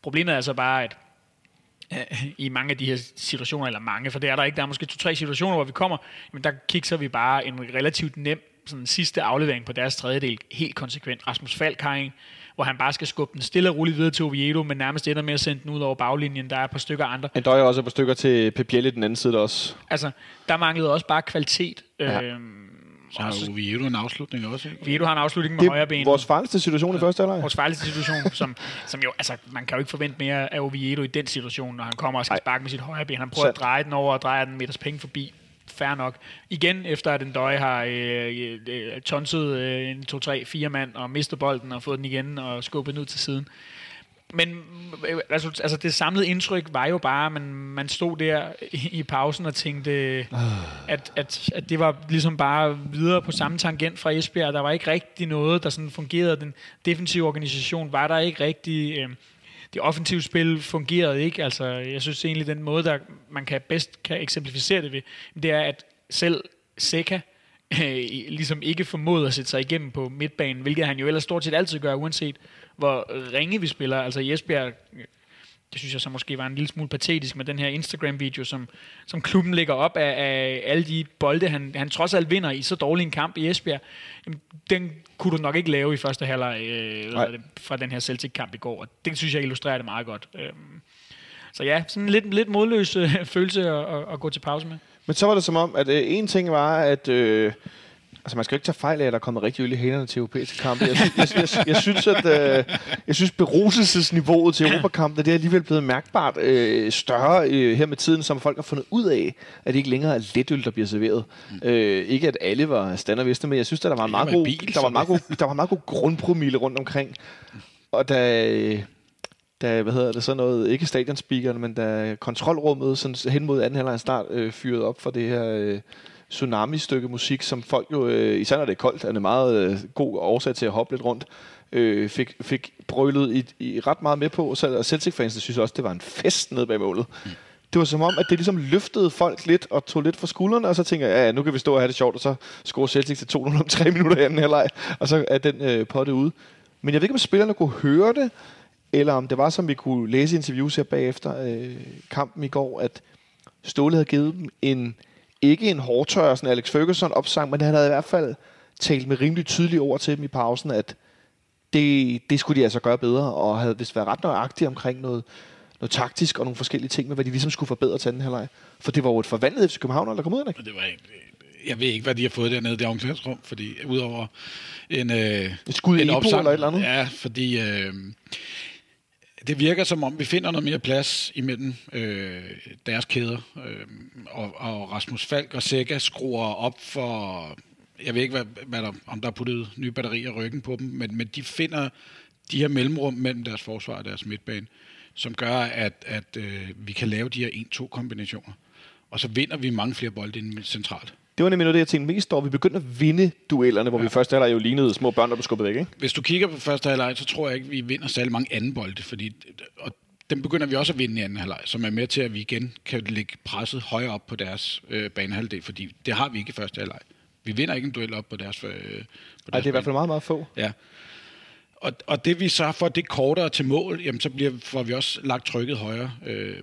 Problemet er altså bare, at øh, i mange af de her situationer, eller mange, for det er der ikke, der er måske to-tre situationer, hvor vi kommer, men der kikser vi bare en relativt nem sådan sidste aflevering på deres tredjedel helt konsekvent. Rasmus Falk har en, hvor han bare skal skubbe den stille og roligt videre til Oviedo, men nærmest ender med at sende den ud over baglinjen. Der er et par stykker andre. En døjer også et par stykker til Pep Biel i den anden side der også. Altså, der manglede også bare kvalitet. Ja. Øhm, Så har Oviedo en afslutning også, ikke? Oviedo har en afslutning med Det højre er ben. vores farligste situation i første halvleg. vores farligste situation, som, som jo, altså, man kan jo ikke forvente mere af Oviedo i den situation, når han kommer og skal Nej. sparke med sit højre ben. Han prøver Sandt. at dreje den over og drejer den meters penge forbi. Fair nok. Igen, efter at en døje har øh, øh, tonset øh, en, to, tre, fire mand og mistet bolden og fået den igen og skubbet den ud til siden. Øh, altså, altså det samlede indtryk var jo bare, at man, man stod der i, pausen og tænkte, at, at, at det var ligesom bare videre på samme tangent fra Esbjerg. Der var ikke rigtig noget, der sådan fungerede. Den defensive organisation var der ikke rigtig. Øh, det offensive spil fungerede ikke. Altså, jeg synes egentlig, den måde, der man kan bedst kan eksemplificere det ved, det er, at selv Seca øh, ligesom ikke formåede at sætte sig igennem på midtbanen, hvilket han jo ellers stort set altid gør, uanset hvor ringe vi spiller. Altså Jesbjerg, øh, det synes jeg så måske var en lille smule patetisk med den her Instagram-video, som, som klubben lægger op af, af alle de bolde, han, han trods alt vinder i så dårlig en kamp i Esbjerg. Jamen, den kunne du nok ikke lave i første halvleg øh, det, fra den her Celtic-kamp i går, og det synes jeg illustrerer det meget godt. Øhm, så ja, sådan en lidt, lidt modløs øh, følelse at, at, at gå til pause med. Men så var det som om, at øh, en ting var, at... Øh, altså man skal jo ikke tage fejl af, at der er kommet rigtig øl i hælerne til europæiske kampe. Jeg, sy- jeg, jeg, jeg, synes, at øh, jeg synes, beruselsesniveauet til Europakampen, det er alligevel blevet mærkbart øh, større øh, her med tiden, som folk har fundet ud af, at det ikke længere er letøl, der bliver serveret. Mm. Øh, ikke at alle var stand og men jeg synes, at der var en meget god, bil, der var meget god, der var meget god grundpromille rundt omkring. Og da, da, hvad hedder det, så noget, ikke stadionspeakeren, men da kontrolrummet sådan hen mod anden halvleg start øh, fyret op for det her øh, tsunami-stykke musik, som folk jo, øh, især når det er koldt, er en meget øh, god årsag til at hoppe lidt rundt, øh, fik, fik brølet i, i ret meget med på, så og Celtic-fansene synes også, det var en fest nede bag målet. Mm. Det var som om, at det ligesom løftede folk lidt og tog lidt fra skuldrene, og så tænker jeg, ja, nu kan vi stå og have det sjovt, og så score Celtic til 200 om tre minutter i anden halvleg, og så er den øh, potte ude. Men jeg ved ikke, om spillerne kunne høre det, eller om det var, som vi kunne læse i interviews her bagefter øh, kampen i går, at Ståle havde givet dem en, ikke en hårdtør, sådan Alex Ferguson opsang, men han havde i hvert fald talt med rimelig tydelige ord til dem i pausen, at det, det skulle de altså gøre bedre, og havde vist været ret nøjagtige omkring noget, noget taktisk og nogle forskellige ting med, hvad de ligesom skulle forbedre til anden halvleg. For det var jo et forvandlet FC København, der kom ud af det. Var ikke, jeg ved ikke, hvad de har fået dernede i det omklædningsrum, fordi udover en, øh, Et skud en opsang, eller et eller andet. Ja, fordi øh, det virker som om, vi finder noget mere plads imellem øh, deres kæder. Øh, og, og Rasmus Falk og Sækker skruer op for... Jeg ved ikke, hvad, hvad der, om der er puttet nye batterier i ryggen på dem, men, men de finder de her mellemrum mellem deres forsvar og deres midtbane, som gør, at, at øh, vi kan lave de her 1-2 kombinationer. Og så vinder vi mange flere bolde ind centralt. Det var nemlig noget, det, jeg tænkte mest over. Vi begyndte at vinde duellerne, hvor ja. vi først halvleg jo lignede små børn, der blev skubbet væk, ikke? Hvis du kigger på første halvleg, så tror jeg ikke, vi vinder særlig mange anden bolde, fordi og dem begynder vi også at vinde i anden halvleg, som er med til, at vi igen kan lægge presset højere op på deres øh, banehalvdel, fordi det har vi ikke i første halvleg. Vi vinder ikke en duel op på deres, øh, på deres Ej, det er i hvert fald meget, meget få. Ja. Og, og det vi så får det kortere til mål, jamen så bliver, får vi også lagt trykket højere øh,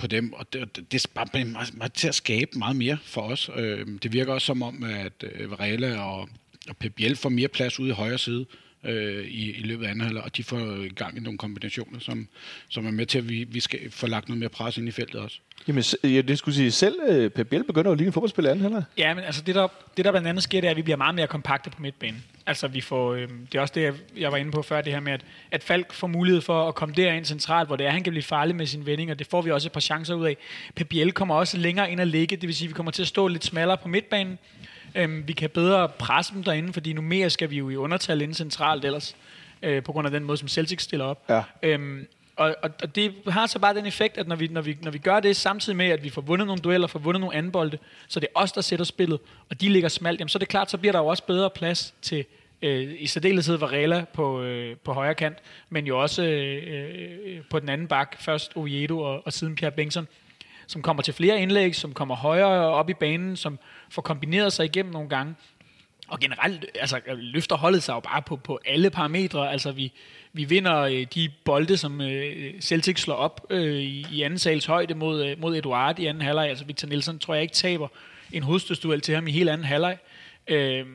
på dem, og det, det, det er bare meget, meget til at skabe meget mere for os. Øh, det virker også som om, at øh, Varela og, og Pep Biel får mere plads ude i højre side øh, i, i løbet af anden halvleg, og de får i gang i nogle kombinationer, som, som er med til, at vi, vi skal få lagt noget mere pres ind i feltet også. Jamen, ja, det skulle sige, selv øh, Pep Biel begynder jo lige en fodboldspiller anden halvleg. Ja, men altså det der, det der blandt andet sker, det er, at vi bliver meget mere kompakte på midtbanen. Altså vi får, øh, det er også det, jeg- jeg var inde på før, det her med, at, at Falk får mulighed for at komme derind centralt, hvor det er, han kan blive farlig med sine vendinger. Det får vi også et par chancer ud af. Pep Biel kommer også længere ind og ligge, det vil sige, at vi kommer til at stå lidt smallere på midtbanen. Øhm, vi kan bedre presse dem derinde, fordi nu mere skal vi jo i undertal inde centralt ellers, øh, på grund af den måde, som Celtic stiller op. Ja. Øhm, og, og, og det har så bare den effekt, at når vi, når, vi, når vi gør det samtidig med, at vi får vundet nogle dueller, får vundet nogle anbolde, så det er os, der sætter spillet, og de ligger smalt, jamen, så er det klart, så bliver der jo også bedre plads til øh, i særdeleshed Varela på, øh, på højre kant, men jo også øh, øh, på den anden bak, først Oviedo og, og siden Pierre Bengtsson, som kommer til flere indlæg, som kommer højere op i banen, som får kombineret sig igennem nogle gange. Og generelt altså, løfter holdet sig jo bare på, på alle parametre. Altså, vi, vi vinder øh, de bolde, som øh, Celtic slår op øh, i, i anden sals højde mod, øh, mod Eduard i anden halvleg. Altså, Victor Nielsen tror jeg ikke taber en hovedstødsduel til ham i hele anden halvleg. Øh,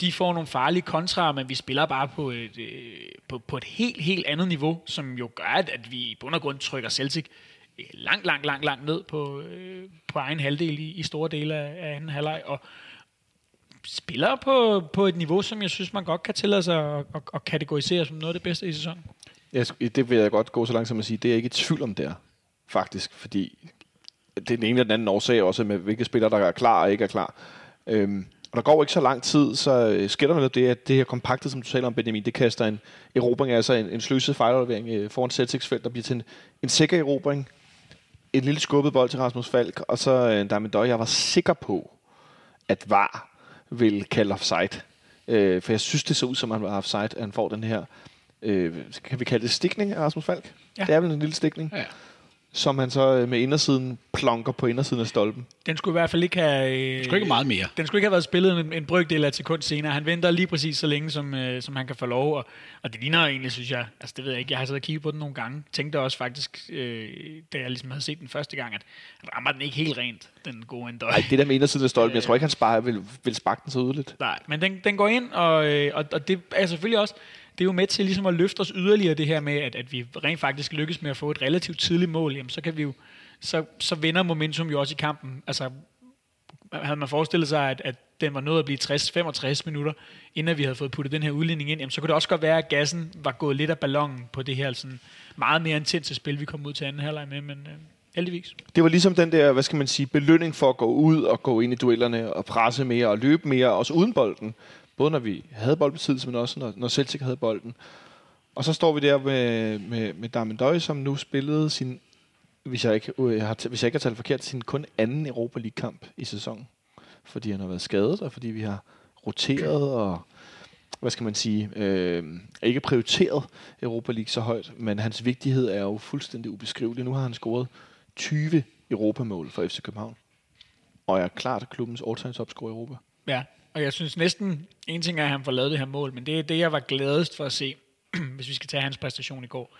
de får nogle farlige kontra, men vi spiller bare på et, øh, på, på et helt, helt andet niveau, som jo gør, at, vi i bund og grund trykker Celtic øh, Øh, langt, langt, langt, langt ned på, øh, på egen halvdel i, i store dele af, af anden halvleg, og spiller på, på et niveau, som jeg synes, man godt kan tillade sig at, at, at kategorisere som noget af det bedste i sæsonen. Jeg, det vil jeg godt gå så langt som at sige, det er jeg ikke i tvivl om der, faktisk, fordi det er den ene eller den anden årsag også med, hvilke spillere, der er klar og ikke er klar. Øhm, og der går ikke så lang tid, så øh, sker der noget det, at det her kompaktet, som du taler om, Benjamin, det kaster en erobring, altså en, en sløset fejlaflevering øh, foran Celtics felt, der bliver til en, en sikker erobring. En lille skubbet bold til Rasmus Falk, og så øh, der med Døj, jeg var sikker på, at VAR ville kalde offside. Øh, for jeg synes, det så ud som, han var offside, at han får den her, øh, kan vi kalde det stikning af Rasmus Falk? Ja. Det er vel en lille stikning, Ja. Som han så øh, med indersiden plonker på indersiden af stolpen. Den skulle i hvert fald ikke have... Øh, Det skulle ikke meget mere. Den skulle ikke have været spillet en, en brøkdel af et sekund senere. Han venter lige præcis så længe, som, øh, som han kan få lov. Og, og det ligner egentlig, synes jeg, altså det ved jeg ikke, jeg har siddet og kigget på den nogle gange. Tænkte også faktisk, øh, da jeg ligesom havde set den første gang, at rammer den ikke helt rent, den gode endøj. Nej, det der med indersiden af stolpen, jeg tror ikke, han sparer, vil, vil sparke den så yderligt. Nej, men den, den går ind, og, øh, og, og det er selvfølgelig også, det er jo med til ligesom at løfte os yderligere det her med, at, at vi rent faktisk lykkes med at få et relativt tidligt mål, jamen så kan vi jo, så, så vinder momentum jo også i kampen. Altså, havde man forestillet sig, at, at den var nået at blive 60-65 minutter, inden vi havde fået puttet den her udligning ind, jamen, så kunne det også godt være, at gassen var gået lidt af ballonen på det her sådan, meget mere intense spil, vi kom ud til anden halvleg med, men øh, heldigvis. Det var ligesom den der, hvad skal man sige, belønning for at gå ud og gå ind i duellerne og presse mere og løbe mere, også uden bolden. Både når vi havde boldbesiddelse, men også når, når Celtic havde bolden. Og så står vi der med, med, med Darmen Døj, som nu spillede sin, hvis jeg ikke, øh, har, hvis jeg ikke har talt forkert, sin kun anden Europa League-kamp i sæsonen. Fordi han har været skadet, og fordi vi har roteret og hvad skal man sige, øh, ikke prioriteret Europa League så højt, men hans vigtighed er jo fuldstændig ubeskrivelig. Nu har han scoret 20 Europamål for FC København. Og er klart klubbens all-time topscorer i Europa. Ja, og jeg synes næsten, en ting er, at han får lavet det her mål, men det er det, jeg var gladest for at se, hvis vi skal tage hans præstation i går.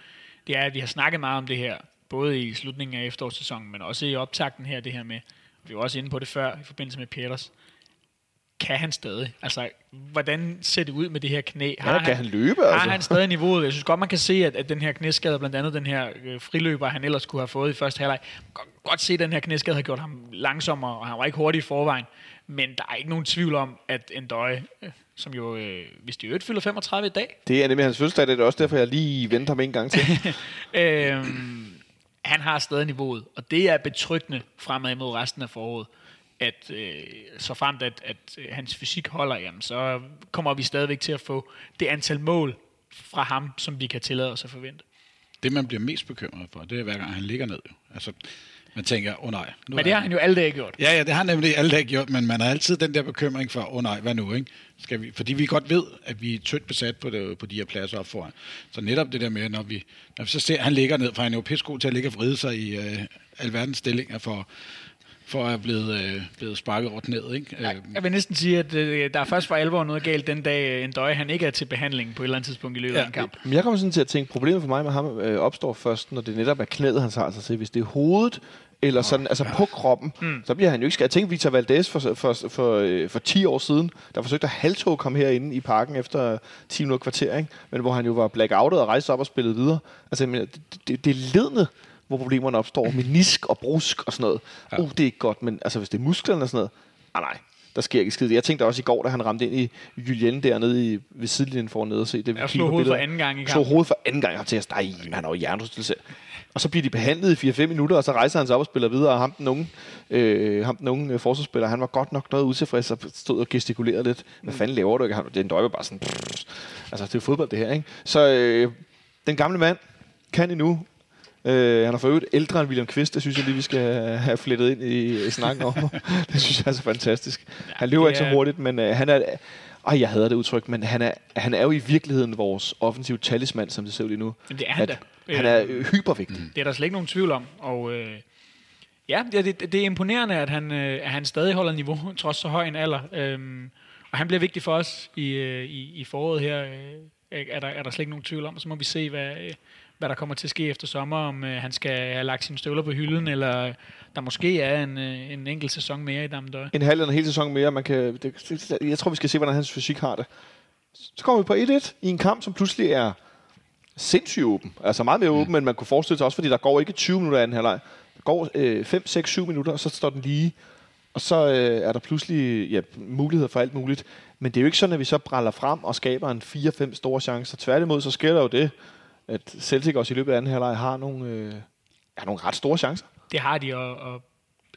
Det er, at vi har snakket meget om det her, både i slutningen af efterårssæsonen, men også i optakten her, det her med, vi var også inde på det før, i forbindelse med Peters. Kan han stadig? Altså, hvordan ser det ud med det her knæ? Ja, kan han løbe, altså? Har han stadig niveauet? Jeg synes godt, man kan se, at, at den her knæskade, blandt andet den her øh, friløber, han ellers kunne have fået i første halvleg, godt, godt se, at den her knæskade har gjort ham langsommere, og han var ikke hurtig i forvejen. Men der er ikke nogen tvivl om, at en døje, øh, som jo, øh, hvis de øvrigt fylder 35 i dag, Det er nemlig hans fødselsdag, det er også derfor, jeg lige venter ham en gang til. øhm, han har stadig niveauet, og det er betryggende fremad imod resten af foråret, at øh, så fremt at, at øh, hans fysik holder, jamen, så kommer vi stadigvæk til at få det antal mål fra ham, som vi kan tillade os at forvente. Det, man bliver mest bekymret for, det er hver gang han ligger ned. Jo. Altså, man tænker, åh oh, nej. Nu Men det har han jo alle dage gjort. Ja, ja, det har han nemlig alle dage gjort, men man har altid den der bekymring for, åh oh, nej, hvad nu, ikke? Skal vi, fordi vi godt ved, at vi er tyndt besat på, det, på de her pladser op foran. Så netop det der med, når vi, når vi så ser, at han ligger ned, for han er jo pissegod til at ligge og vride sig i øh, alverdens stillinger for, for at have blevet, øh, blevet sparket råt ned, ikke? Øh, Jeg vil næsten sige, at øh, der er først for alvor noget galt den dag, øh, en døje, han ikke er til behandling på et eller andet tidspunkt i løbet Ja, af en kamp. Men jeg kommer sådan til at tænke, problemet for mig med ham øh, opstår først, når det netop er knæet, han tager sig til. Hvis det er hovedet, eller sådan, altså på kroppen, mm. så bliver han jo ikke skadet. Jeg tænkte Victor Valdez for, for, for, for, øh, for 10 år siden, der forsøgte at halvtog komme herinde i parken efter 10 minutter kvarter, ikke? men hvor han jo var blackoutet og rejste op og spillede videre. Altså, men, det, det, det er ledende, hvor problemerne opstår. Menisk og brusk og sådan noget. Ja. Uh, det er ikke godt, men altså, hvis det er musklerne og sådan noget, ah, nej, der sker ikke skid. Jeg tænkte også i går, da han ramte ind i Julien dernede i, ved sidelinjen for nede og se det. Jeg slog hovedet for anden gang i Slog kampen. hovedet for anden gang. Jeg tænkte, nej, han har jo hjernerystelse. Og så bliver de behandlet i 4-5 minutter, og så rejser han sig op og spiller videre. Og ham den unge, øh, ham den unge øh, forsvarsspiller, han var godt nok noget utilfreds og stod og gestikulerede lidt. Hvad fanden laver du ikke? Han, det er en døjbe bare sådan... Pff. Altså, det er fodbold, det her, ikke? Så øh, den gamle mand kan endnu. Øh, han er for øvrigt ældre end William Kvist. Det synes jeg lige, vi skal have flettet ind i, i snakken om. det synes jeg er så fantastisk. Han løber det ikke så hurtigt, men øh, han er... Ej, jeg hader det udtryk, men han er, han er jo i virkeligheden vores offensive talisman, som det ser ud lige nu. Men det er han At da. Han er øh, hypervigtig. Det er der slet ikke nogen tvivl om. Og øh, ja, det, det, det er imponerende, at han, øh, at han stadig holder niveau, trods så høj en alder. Øhm, og han bliver vigtig for os i, øh, i, i foråret her. Øh, er, der, er der slet ikke nogen tvivl om. Så må vi se, hvad, øh, hvad der kommer til at ske efter sommer, om øh, han skal have lagt sine støvler på hylden, eller der måske er en, øh, en enkelt sæson mere i Damdøj. En halv eller en hel sæson mere. Man kan, det, jeg tror, vi skal se, hvordan hans fysik har det. Så kommer vi på 1-1 i en kamp, som pludselig er sindssygt åben. Altså meget mere åben, mm. end man kunne forestille sig, også fordi der går ikke 20 minutter af anden halvleg. Der går øh, 5, 6, 7 minutter, og så står den lige. Og så øh, er der pludselig ja, muligheder for alt muligt. Men det er jo ikke sådan, at vi så bræller frem og skaber en 4-5 store chancer. Tværtimod, så sker der jo det, at Celtic også i løbet af anden halvleg har nogle, øh, ja, nogle ret store chancer. Det har de, og, og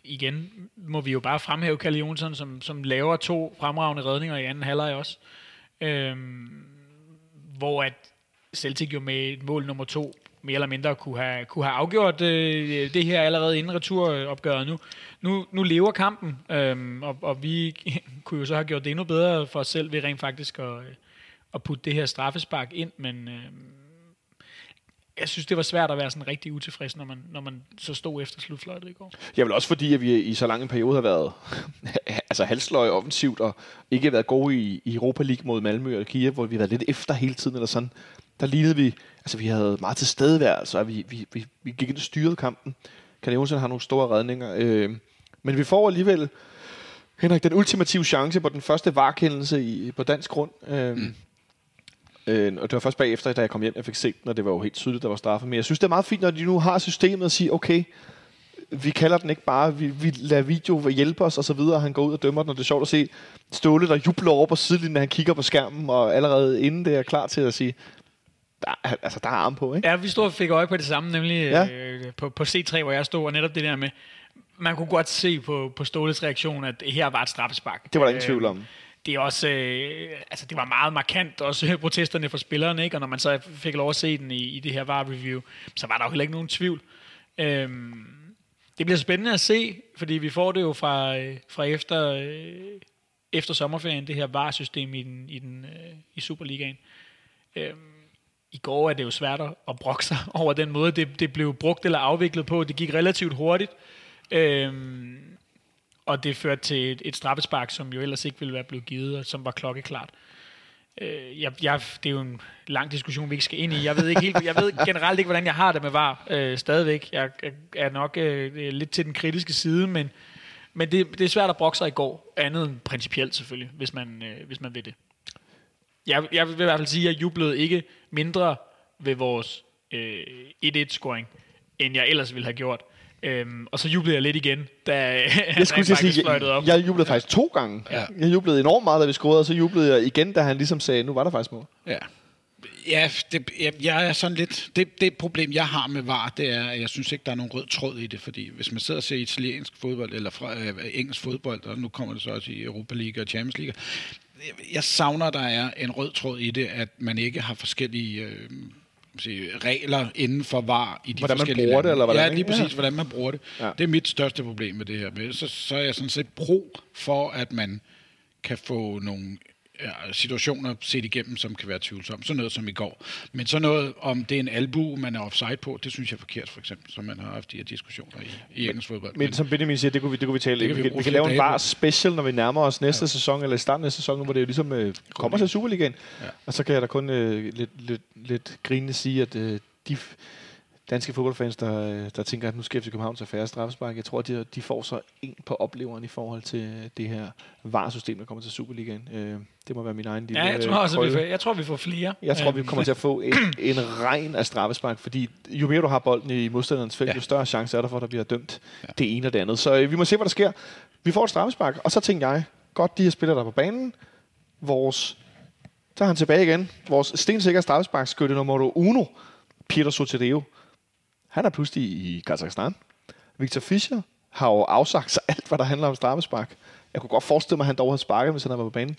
igen må vi jo bare fremhæve Kalle Jonsson, som, som laver to fremragende redninger i anden halvleg også. Øhm, hvor at Celtic jo med et mål nummer to mere eller mindre kunne have, kunne have afgjort øh, det her allerede inden returopgøret. Nu, nu, nu lever kampen, øh, og, og vi kunne jo så have gjort det endnu bedre for os selv ved rent faktisk at, øh, at putte det her straffespark ind, men øh, jeg synes, det var svært at være sådan rigtig utilfreds, når man, når man så stod efter slutfløjtet i går. Jeg vil også fordi, at vi i så lang en periode har været altså halsløje offensivt, og ikke været gode i, i Europa League mod Malmø og Kiev, hvor vi har været lidt efter hele tiden, eller sådan. Der lignede vi, altså vi havde meget til stedeværelse, og vi, vi, vi, vi gik ind og styrede kampen. Kan Jonsen har nogle store redninger. Øh, men vi får alligevel, Henrik, den ultimative chance på den første varkendelse i, på dansk grund. Øh, mm. Øh, og det var først bagefter, da jeg kom hjem, jeg fik set den, og det var jo helt tydeligt, der var straffe. Men jeg synes, det er meget fint, når de nu har systemet at sige, okay, vi kalder den ikke bare, vi, vi lader video hjælpe os og så videre, han går ud og dømmer den, og det er sjovt at se Ståle, der jubler over på sidelinjen, når han kigger på skærmen, og allerede inden det er klar til at sige, der, altså, der er arm på, ikke? Ja, vi stod og fik øje på det samme, nemlig ja. øh, på, på C3, hvor jeg stod, og netop det der med, man kunne godt se på, på Ståles reaktion, at her var et straffespark. Det var der ingen tvivl om. Øh, det er også, øh, altså det var meget markant, også protesterne fra spillerne, ikke? og når man så fik lov at se den i, i det her VAR-review, så var der jo heller ikke nogen tvivl. Øhm, det bliver spændende at se, fordi vi får det jo fra, øh, fra efter, øh, efter sommerferien, det her VAR-system i, den, i, den, øh, i Superligaen. Øhm, i går er det jo svært at brokke sig over den måde, det, det blev brugt eller afviklet på. Det gik relativt hurtigt. Øhm, og det førte til et, et straffespark, som jo ellers ikke ville være blevet givet, og som var klokkeklart. Øh, jeg, jeg, det er jo en lang diskussion, vi ikke skal ind i. Jeg ved, ikke helt, jeg ved generelt ikke, hvordan jeg har det med VAR øh, stadigvæk. Jeg, jeg er nok øh, lidt til den kritiske side, men, men det, det er svært at brokke sig i går. Andet end principielt selvfølgelig, hvis man, øh, hvis man vil det. Jeg, jeg vil i hvert fald sige, at jeg jublede ikke mindre ved vores øh, 1-1-scoring, end jeg ellers ville have gjort. Øhm, og så jublede jeg lidt igen, da jeg skulle sige, jeg, op. Jeg jublede faktisk to gange. Ja. Jeg jublede enormt meget, da vi scorede, og så jublede jeg igen, da han ligesom sagde, nu var der faktisk mål. Ja. Ja, det, jeg, jeg er sådan lidt... Det, det problem, jeg har med VAR, det er, at jeg synes ikke, der er nogen rød tråd i det, fordi hvis man sidder og ser italiensk fodbold, eller fra, øh, engelsk fodbold, og nu kommer det så også i Europa League og Champions League, jeg savner, der er en rød tråd i det, at man ikke har forskellige... Øh, sige, regler inden for var i de hvordan forskellige man bruger lande. det, eller hvordan? Ja, lige præcis, ja. hvordan man bruger det. Ja. Det er mit største problem med det her. Så, så er jeg sådan set pro for, at man kan få nogle ja, situationer set igennem, som kan være tvivlsomme. Sådan noget som i går. Men så noget, om det er en albu, man er offside på, det synes jeg er forkert, for eksempel, som man har haft de her diskussioner i, i engelsk fodbold. Men, men som Benjamin siger, det kunne vi, det kunne vi tale det kan vi, vi, kan, vi kan lave en var special, når vi nærmer os næste ja. sæson, eller starten af sæsonen, hvor det jo ligesom øh, kommer til Superligaen. Ja. Og så kan jeg da kun øh, lidt, lidt, lidt grinende sige, at øh, de danske fodboldfans, der, øh, der tænker, at nu skal FC København tage færre straffespark. Jeg tror, at de, de får så en på opleveren i forhold til det her VAR-system, der kommer til Superligaen. Øh, det må være min egen lille Ja, jeg tror også, vi får, jeg tror, vi får flere. Jeg tror, vi kommer til at få en, en regn af straffespark, fordi jo mere du har bolden i modstanderens felt, ja. jo større chance er der for, at der bliver dømt ja. det ene og det andet. Så øh, vi må se, hvad der sker. Vi får et straffespark, og så tænker jeg, godt, de her spillere, der på banen, vores, så er han tilbage igen, vores stensikre straffesparkskytte nummer uno, Peter Sotirio. Han er pludselig i Kazakhstan. Victor Fischer har jo afsagt sig alt, hvad der handler om straffespark. Jeg kunne godt forestille mig, at han dog havde sparket, hvis han havde været på banen.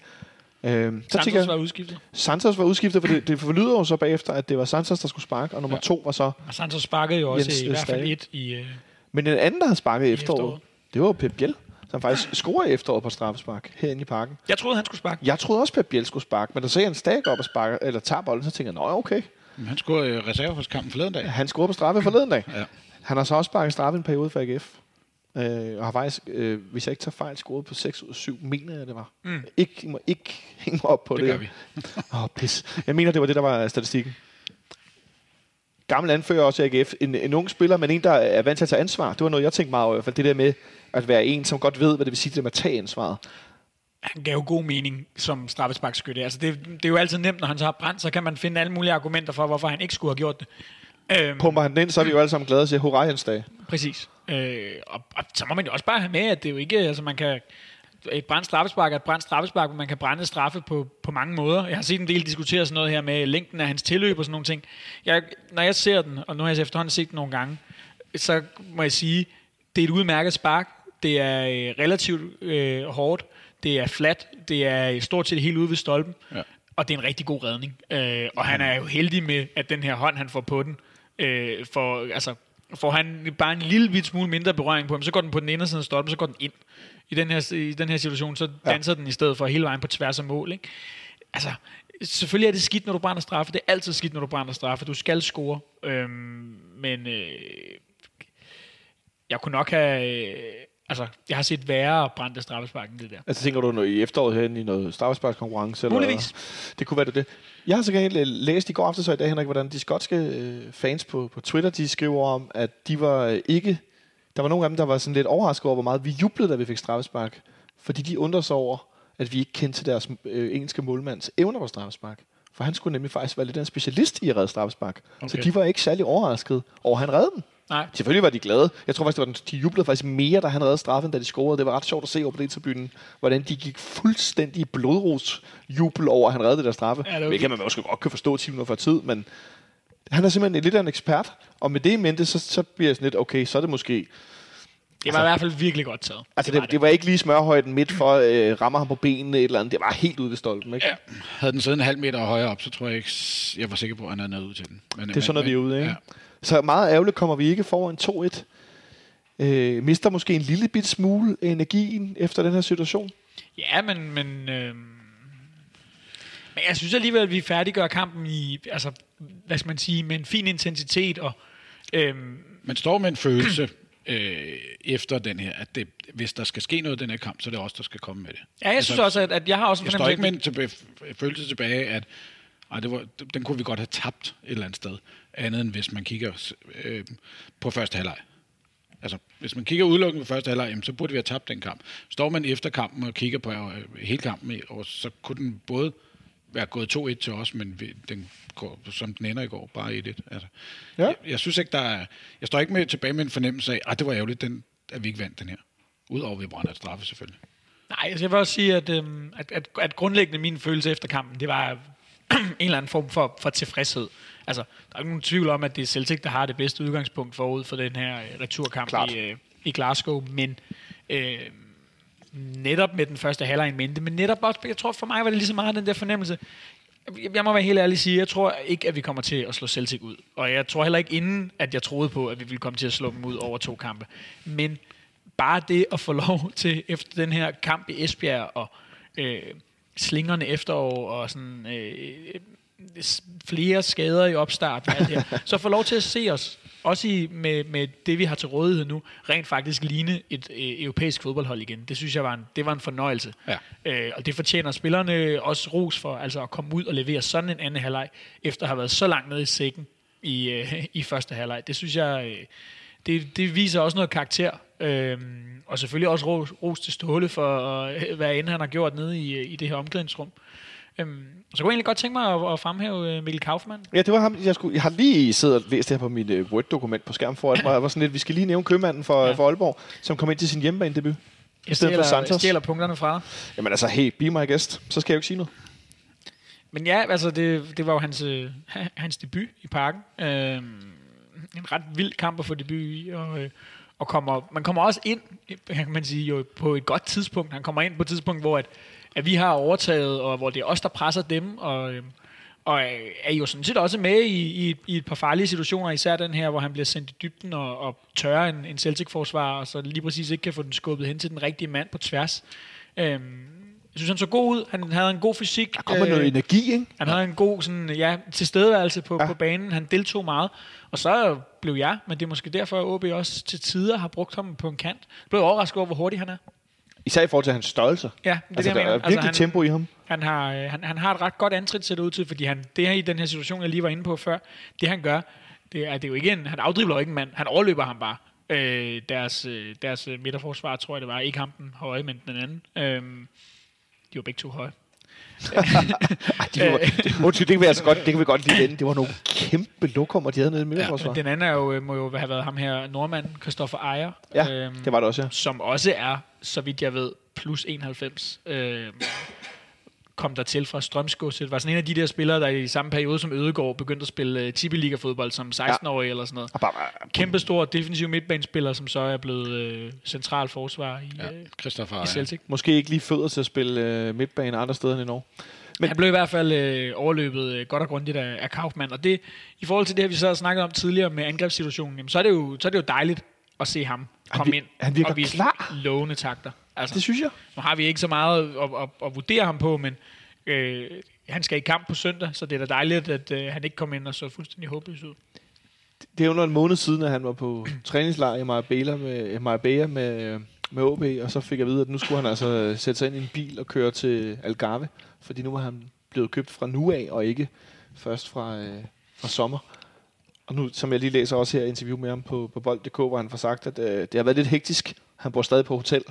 Øh, så Santos jeg, var udskiftet. Santos var udskiftet, for det, det forlyder jo så bagefter, at det var Santos, der skulle sparke, og nummer ja. to var så... Og Santos sparkede jo også Jens, i hvert fald et i... Uh, Men den anden, der havde sparket i efteråret, efteråret, det var Pep Biel, som faktisk scorer i efteråret på straffespark herinde i parken. Jeg troede, han skulle sparke. Jeg troede også, Pep Biel skulle sparke, men da så jeg en stag op og sparke, eller tager bolden, så tænker jeg, nå okay. Men han scorede i reserveholdskampen forleden dag. Han scorede på straffe forleden dag. Ja. Han har så også sparket straffe en periode for AGF. Øh, og har faktisk, øh, hvis jeg ikke tager fejl, scoret på 6 ud af 7, mener jeg, det var. Mm. Ikke, I må ikke hænge mig op på det. Det gør vi. Åh, oh, pis. Jeg mener, det var det, der var statistikken. gammel anfører også i AGF, en, en ung spiller, men en, der er vant til at tage ansvar. Det var noget, jeg tænkte meget over, i hvert fald det der med at være en, som godt ved, hvad det vil sige, det med at tage ansvaret. Han gav jo god mening som straffesparkskytte. Altså det, det er jo altid nemt, når han så har brændt, så kan man finde alle mulige argumenter for, hvorfor han ikke skulle have gjort det. Øhm, Pumper han den ind, så er vi jo alle sammen glade siger, hurra, Jens Dage. Præcis. Øh, og, og, så må man jo også bare have med, at det er jo ikke, altså man kan, et brændt straffespark er et brændt straffespark, men man kan brænde straffe på, på mange måder. Jeg har set en del diskutere sådan noget her med længden af hans tilløb og sådan nogle ting. Jeg, når jeg ser den, og nu har jeg efterhånden set den nogle gange, så må jeg sige, det er et udmærket spark. Det er øh, relativt øh, hårdt. Det er flat. Det er stort set helt ude ved stolpen. Ja. Og det er en rigtig god redning. Øh, og han er jo heldig med, at den her hånd, han får på den, øh, for, altså, får han bare en lille bit smule mindre berøring på ham, så går den på den ene side af stolpen, så går den ind. I den her, i den her situation, så danser ja. den i stedet for hele vejen på tværs af mål. Ikke? Altså, selvfølgelig er det skidt, når du brænder straffe. Det er altid skidt, når du brænder straffe. Du skal score. Øhm, men øh, jeg kunne nok have... Øh, altså, jeg har set værre brændte straffespark end det der. Altså tænker du noget i efteråret hen i noget straffesparkskonkurrence? eller- Muligvis. Det kunne være det. det. Jeg har så gerne læst i går aftes og i dag, Henrik, hvordan de skotske øh, fans på, på Twitter, de skriver om, at de var øh, ikke... Der var nogle af dem, der var sådan lidt overrasket over, hvor meget vi jublede, da vi fik straffespark. Fordi de undrede sig over, at vi ikke kendte til deres øh, engelske målmands evner på straffespark. For han skulle nemlig faktisk være lidt en specialist i at redde straffespark. Okay. Så de var ikke særlig overrasket over, at han redde den. Nej. Selvfølgelig var de glade. Jeg tror faktisk, det var, den- de jublede faktisk mere, da han redde straffen, da de scorede. Det var ret sjovt at se over på det tribunen, hvordan de gik fuldstændig blodros jubel over, at han redde det der straffe. Ja, det Hvilket man måske godt kan forstå 10 minutter før tid, men han er simpelthen lidt af en ekspert. Og med det i mente, så, så bliver jeg sådan lidt, okay, så er det måske... Det var i hvert fald virkelig godt taget. Altså, var det, det var ikke lige smørhøjden midt for, øh, rammer ham på benene et eller andet. Det var helt ude ved stolpen, ikke? Ja. Havde den siddet en halv meter højere op, så tror jeg ikke, jeg var sikker på, at han havde nået ud til den. Men, Det er sådan, når vi er ude, ikke? Ja. Så meget ærgerligt kommer vi ikke foran 2-1. Øh, mister måske en lille bit smule energien efter den her situation. Ja, men... men øh, men jeg synes alligevel, at vi færdiggør kampen i, altså, hvad skal man sige, med en fin intensitet, og øh, Man står med en følelse øh, efter den her, at det, hvis der skal ske noget i den her kamp, så er det os, der skal komme med det. ja, jeg synes også, at, at jeg har også en Jeg står ikke fornemmelse med en tilbage, følelse tilbage, at ej, det var, den kunne vi godt have tabt et eller andet sted. Andet end hvis man kigger øh, på første halvleg. Altså, hvis man kigger udelukkende på første halvleg, så burde vi have tabt den kamp. Står man efter kampen og kigger på øh, hele kampen, og så kunne den både være gået 2-1 til os, men den går, som den ender i går, bare 1-1. Altså, Ja. jeg, jeg, synes ikke, der er... Jeg står ikke med tilbage med en fornemmelse af, at det var ærgerligt, den, at vi ikke vandt den her. Udover at vi brænder et straffe, selvfølgelig. Nej, altså jeg vil også sige, at, øhm, at, at, at grundlæggende min følelse efter kampen, det var en eller anden form for, for tilfredshed. Altså, der er ikke nogen tvivl om, at det er Celtic, der har det bedste udgangspunkt forud for den her øh, returkamp Klart. i, øh, i Glasgow, men øh, netop med den første halvleg mente, men netop også, jeg tror for mig var det lige så meget den der fornemmelse, jeg- må være helt ærlig at sige, jeg tror ikke, at vi kommer til at slå Celtic ud. Og jeg tror heller ikke inden, at jeg troede på, at vi ville komme til at slå dem ud over to kampe. Men bare det at få lov til, efter den her kamp i Esbjerg, og øh, slingerne efterår, og sådan øh, flere skader i opstarten, alt her, så få lov til at se os, også i, med, med det, vi har til rådighed nu, rent faktisk ligne et øh, europæisk fodboldhold igen. Det synes jeg var en, det var en fornøjelse. Ja. Øh, og det fortjener spillerne også ros for, altså at komme ud og levere sådan en anden halvleg, efter at have været så langt nede i sækken i, øh, i første halvleg. Det synes jeg, øh, det, det viser også noget karakter. Øhm, og selvfølgelig også ros, ros til Ståle for, øh, hvad end han har gjort nede i, i det her omklædningsrum. Øhm, så kunne jeg egentlig godt tænke mig at, at fremhæve øh, Mikkel Kaufmann. Ja, det var ham. Jeg, skulle, jeg har lige siddet og læst det her på mit uh, Word-dokument på skærmen foran mig. Jeg var sådan lidt, vi skal lige nævne købmanden for, Ja. for Aalborg, som kom ind til sin hjemmebane-debut. I Jeg stedet for stjæler, Santos. stjæler punkterne fra dig. Jamen altså, hey, be my guest. Så skal jeg jo ikke sige noget. Men ja, altså det, det var jo hans, øh, hans debut i parken. Øhm, en ret vild kamp at få debut i, og, øh, og kommer, man kommer også ind, kan man sige, jo, på et godt tidspunkt. Han kommer ind på et tidspunkt, hvor at, at vi har overtaget, og hvor det er os, der presser dem, og, øh, og er jo sådan set også med i, i, i et par farlige situationer, især den her, hvor han bliver sendt i dybden og, og tørrer en, en Celtic-forsvar, og så lige præcis ikke kan få den skubbet hen til den rigtige mand på tværs. Øhm, jeg synes, han så god ud. Han havde en god fysik. Der kommer øh, noget energi, ikke? Han havde en god sådan, ja, tilstedeværelse på. Ja. på banen. Han deltog meget. Og så blev jeg, men det er måske derfor, at OB også til tider har brugt ham på en kant. Jeg blev overrasket over, hvor hurtig han er. Især i forhold til hans størrelse. Ja, det Altså, det, der er virkelig han, tempo i ham. han, har, øh, han, han har et ret godt antrit, ser det ud til, fordi han, det her i den her situation, jeg lige var inde på før, det han gør, Det er, det er jo ikke en, han afdribler jo ikke en mand, han overløber ham bare. Øh, deres, øh, deres midterforsvar, tror jeg det var, ikke ham den høje, men den anden. Øh, de var begge to høje. Ej, de var, det, undskyld, det kan vi altså godt, det kan vi godt lige vende. Det var nogle kæmpe lokummer, de havde nede i midterforsvar. Den anden er jo, øh, må jo have været ham her, nordmand, Christoffer Ejer. Ja, øhm, det var det også, ja. Som også er, så vidt jeg ved, plus 91. Øh, kom der til fra Strømsgodset. Var sådan en af de der spillere, der i samme periode som Ødegård begyndte at spille uh, Tippeliga-fodbold som 16-årig ja. eller sådan noget. Og bare, Kæmpe stor defensiv midtbanespiller, som så er blevet øh, central forsvar i, Ja, øh, i Celtic. måske ikke lige fødder til at spille øh, midtbane andre steder end i Norge. Men han blev i hvert fald øh, overløbet øh, godt og grundigt af, af Kaufmann. Og det, i forhold til det, her, vi så har snakket om tidligere med angrebssituationen, jamen, så, er det jo, så er det jo dejligt at se ham komme vir- ind han virker og vise klar. lovende takter. Altså, Det synes jeg. nu har vi ikke så meget at, at, at vurdere ham på, men øh, han skal i kamp på søndag, så det er da dejligt, at øh, han ikke kom ind og så fuldstændig håbløs ud. Det er under en måned siden, at han var på træningslejr i Marbella med, Marbella med, med OB, og så fik jeg at vide, at nu skulle han altså sætte sig ind i en bil og køre til Algarve, fordi nu var han blevet købt fra nu af, og ikke først fra, øh, fra sommer. Og nu, som jeg lige læser også her interview med ham på, på bold.dk, hvor han får sagt, at øh, det har været lidt hektisk. Han bor stadig på hotel.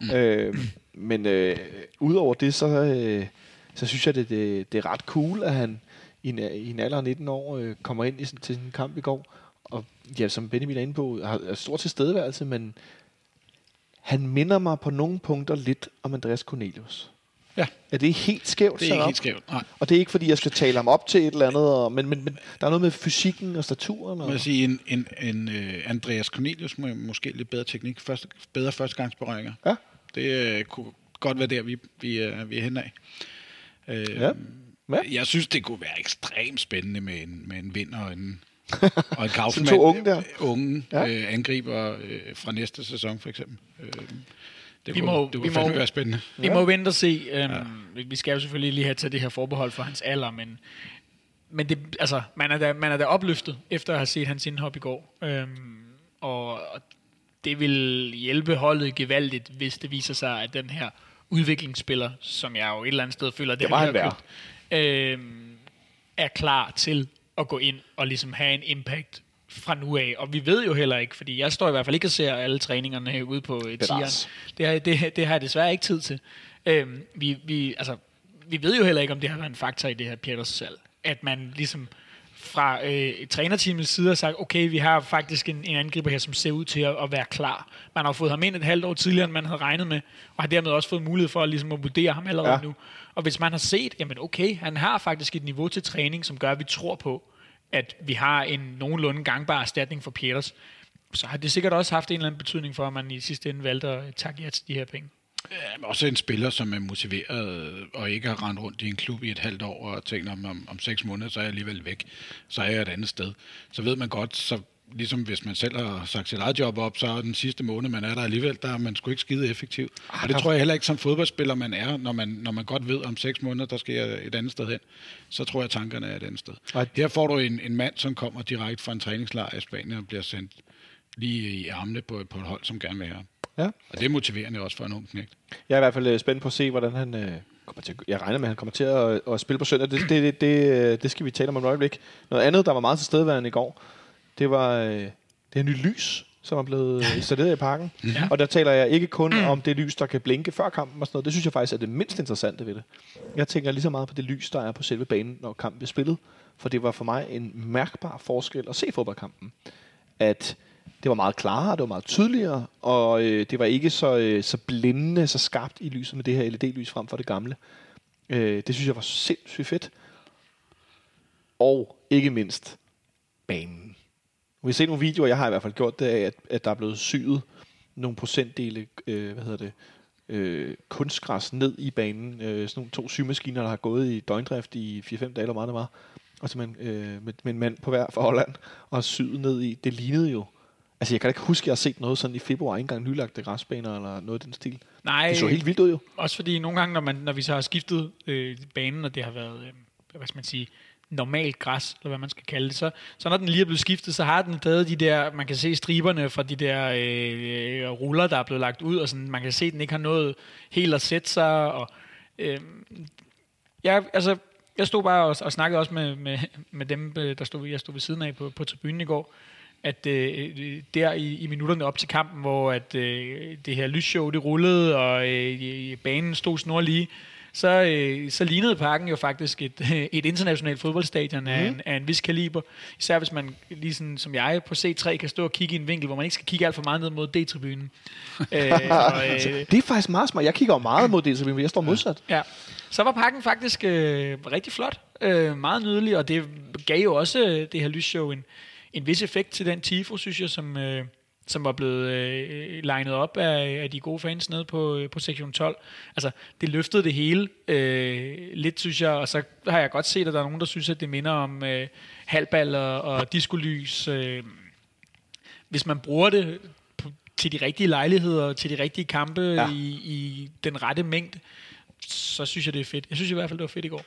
Mm. Øh, men øh, udover det, så, øh, så synes jeg, det, det, det er ret cool, at han i en, i en alder af 19 år øh, kommer ind i, sådan- til en kamp i går. Og ja, som Benjamin er inde på, har er stor tilstedeværelse, men han minder mig på nogle punkter lidt om Andreas Cornelius. Ja. Er det helt skævt? Det er ikke op? helt skævt. Nej. Og det er ikke, fordi jeg skal tale ham op til et eller andet, og, men, men, men der er noget med fysikken og staturen. Må Og, jeg sige, en, en, en uh, Andreas Cornelius med måske lidt bedre teknik, første, bedre førstegangsberøringer. Ja. Det uh, kunne godt være der, vi, vi, uh, vi er henad. Uh, Ja. Ja. Jeg synes, det kunne være ekstremt spændende med en, med en vind og en, og en Kaufmann. to unge der. Unge Ja. øh, angriber øh, fra næste sæson, for eksempel. Øh, det Vi kunne, må- det vi kunne må- fandme være spændende. Vi Ja. må vente og se. Øhm, ja. Vi skal jo selvfølgelig lige have til det her forbehold for hans alder, men, men det, altså, man, er da, man er da opløftet efter at have set hans indhop i går. Øhm, og, og det vil hjælpe holdet gevaldigt, hvis det viser sig, at den her udviklingsspiller, som jeg jo et eller andet sted føler, det, Det var han købt, øhm, er klar til at gå ind og ligesom have en impact fra nu af. Og vi ved jo heller ikke, fordi jeg står i hvert fald ikke og ser alle træningerne ude på øh, tieren. Det har, det, det har jeg desværre ikke tid til. Øhm, vi, vi, altså, vi ved jo heller ikke, om det har været en faktor i det her Pieters salg. At man ligesom fra øh, trænerteamets side har sagt, okay, vi har faktisk en, en angriber her, som ser ud til at, at være klar. Man har fået ham ind et halvt år tidligere, end man havde regnet med, og har dermed også fået mulighed for at, ligesom, at vurdere ham allerede Ja. nu. Og hvis man har set, jamen okay, han har faktisk et niveau til træning, som gør, at vi tror på, at vi har en nogenlunde gangbar erstatning for Pieters, så har det sikkert også haft en eller anden betydning for, at man i sidste ende valgte at takke ja til de her penge. Ja, også en spiller, som er motiveret og ikke har rendt rundt i en klub i et halvt år og tænkt, om, om, om seks måneder, så er jeg alligevel væk. Så er jeg et andet sted. Så ved man godt, så ligesom hvis man selv har sagt sit eget job op, så er den sidste måned, man er der alligevel, der er man sgu ikke skide effektiv. Og det tror jeg heller ikke som fodboldspiller, man er, når man, når man godt ved, om seks måneder, der skal jeg et andet sted hen. Så tror jeg, tankerne er et andet sted. Og- Her får du en, en mand, som kommer direkte fra en træningslejr i Spanien og bliver sendt lige i armene på, på et hold, som gerne vil have. Ja. Og det er motiverende også for en ung knægt. Jeg er i hvert fald øh, spændt på at se, hvordan han øh, kommer til. Jeg regner med, at han kommer til at, at spille på søndag. Det, det, det, det, øh, det skal vi tale om om et øjeblik. Noget andet, der var meget tilstedeværende i går, det var øh, det her nye lys, som er blevet øh, installeret i parken. Ja. Og der taler jeg ikke kun om det lys, der kan blinke før kampen og sådan noget. Det synes jeg faktisk er det mindst interessante ved det. Jeg tænker lige så meget på det lys, der er på selve banen, når kampen bliver spillet. For det var for mig en mærkbar forskel at se fodboldkampen. At det var meget klarere, det var meget tydeligere, og øh, det var ikke så, øh, så blændende, så skarpt i lyset med det her LED-lys frem for det gamle. Øh, det synes jeg var sindssygt fedt. Og ikke mindst banen. Vi har set nogle videoer, jeg har i hvert fald gjort det af, at, at der er blevet syet nogle procentdele, øh, hvad hedder det, øh, kunstgræs ned i banen. Øh, sådan nogle to symaskiner, der har gået i døgndrift i 4-5 dage, eller meget det var. Og så man, øh, med, med en mand på hver fra Holland, og syet ned i. Det lignede jo. Altså, jeg kan ikke huske, at jeg har set noget sådan i februar, ikke engang nylagte græsbaner eller noget i den stil. Nej, Det så helt vildt ud jo. Også fordi nogle gange, når, man, når vi så har skiftet øh, banen, og det har været, øh, hvad skal man sige, normalt græs, eller hvad man skal kalde det, så, så når den lige er blevet skiftet, så har den stadig de der, man kan se striberne fra de der øh, ruller, der er blevet lagt ud, og sådan, man kan se, at den ikke har nået helt at sætte sig, og øh, ja, altså, jeg stod bare og, og snakkede også med, med, med dem, øh, der stod, jeg stod ved siden af på, på tribunen i går, at øh, der i, i minutterne op til kampen, hvor at, øh, det her lysshow det rullede, og øh, banen stod snor lige, så, øh, så lignede parken jo faktisk et, et internationalt fodboldstadion af, Mhm. en, af en vis kaliber. Især hvis man, lige sådan, som jeg, på C3 kan stå og kigge i en vinkel, hvor man ikke skal kigge alt for meget ned mod D-tribunen. øh, og, øh, Det er faktisk meget smart. Jeg kigger jo meget mod det, men jeg står modsat. Ja. Så var pakken faktisk øh, rigtig flot. Øh, meget nydelig, og det gav jo også øh, det her lysshow en, en vis effekt til den tifo, synes jeg, som, øh, som var blevet øh, legnet op af, af de gode fans nede på, øh, på sektion 12. Altså, det løftede det hele øh, lidt, synes jeg, og så har jeg godt set, at der er nogen, der synes, at det minder om øh, halbal og, og diskolys. Øh, hvis man bruger det på, til de rigtige lejligheder, til de rigtige kampe ja. i, i den rette mængde, så synes jeg, det er fedt. Jeg synes i hvert fald, det var fedt i går.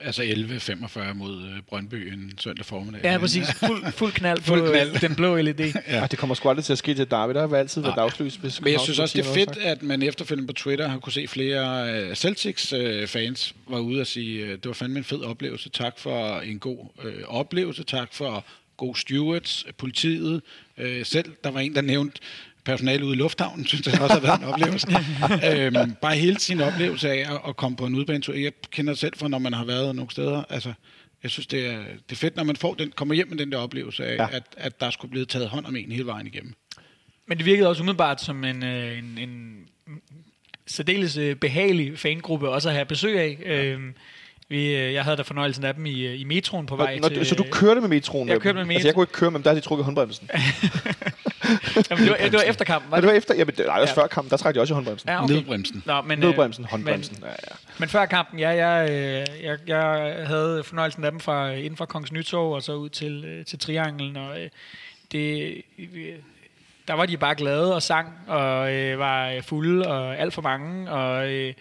Altså 11.45 mod øh, Brøndby en søndag formiddag. Ja, præcis. Fuld, fuld knald på Fuld fuld knald. den blå LED. Ja. Og det kommer sgu aldrig til at ske til Derby. Der vil altid være Nej. dagslys. Hvis Men jeg synes også, det er fedt, Københavns at man efterfølgende på Twitter har kunne se flere uh, Celtics-fans var ude og sige, uh, det var fandme en fed oplevelse. Tak for en god oplevelse. Tak for god stewards, politiet. Uh, selv, der var en, der nævnte personale ude i lufthavnen, synes jeg også har været en oplevelse. øhm, bare hele sin oplevelse af at, at komme på en udbanetur. Jeg kender selv fra, når man har været nogle steder. Altså, jeg synes, det er, det er fedt, når man får den, kommer hjem med den der oplevelse af, Ja. at, at der skulle blive taget hånd om en hele vejen igennem. Men det virkede også umiddelbart som en, øh, en, en særdeles øh, behagelig fangruppe også at have besøg af. Ja. Vi, øh, jeg havde da fornøjelsen af dem i, øh, i metroen på vej Når, til... så du kørte med metroen? Jeg kørte med Altså, jeg kunne ikke køre med dem, der havde de trukket håndbremsen. Jamen, det, var, det var efter kampen, var det? det var efter, jamen, det var også Ja. før kampen, der trak de også i håndbremsen. Ja, Okay. Nedbremsen. Nå, men, øh, Nødbremsen, håndbremsen. Men, Ja, ja. men før kampen, ja, jeg, øh, jeg, jeg havde fornøjelsen af dem fra, inden fra Kongens Nytorv og så ud til, øh, til Trianglen, og øh, det, øh, der var de bare glade og sang, og øh, var fulde, og alt for mange, og øh,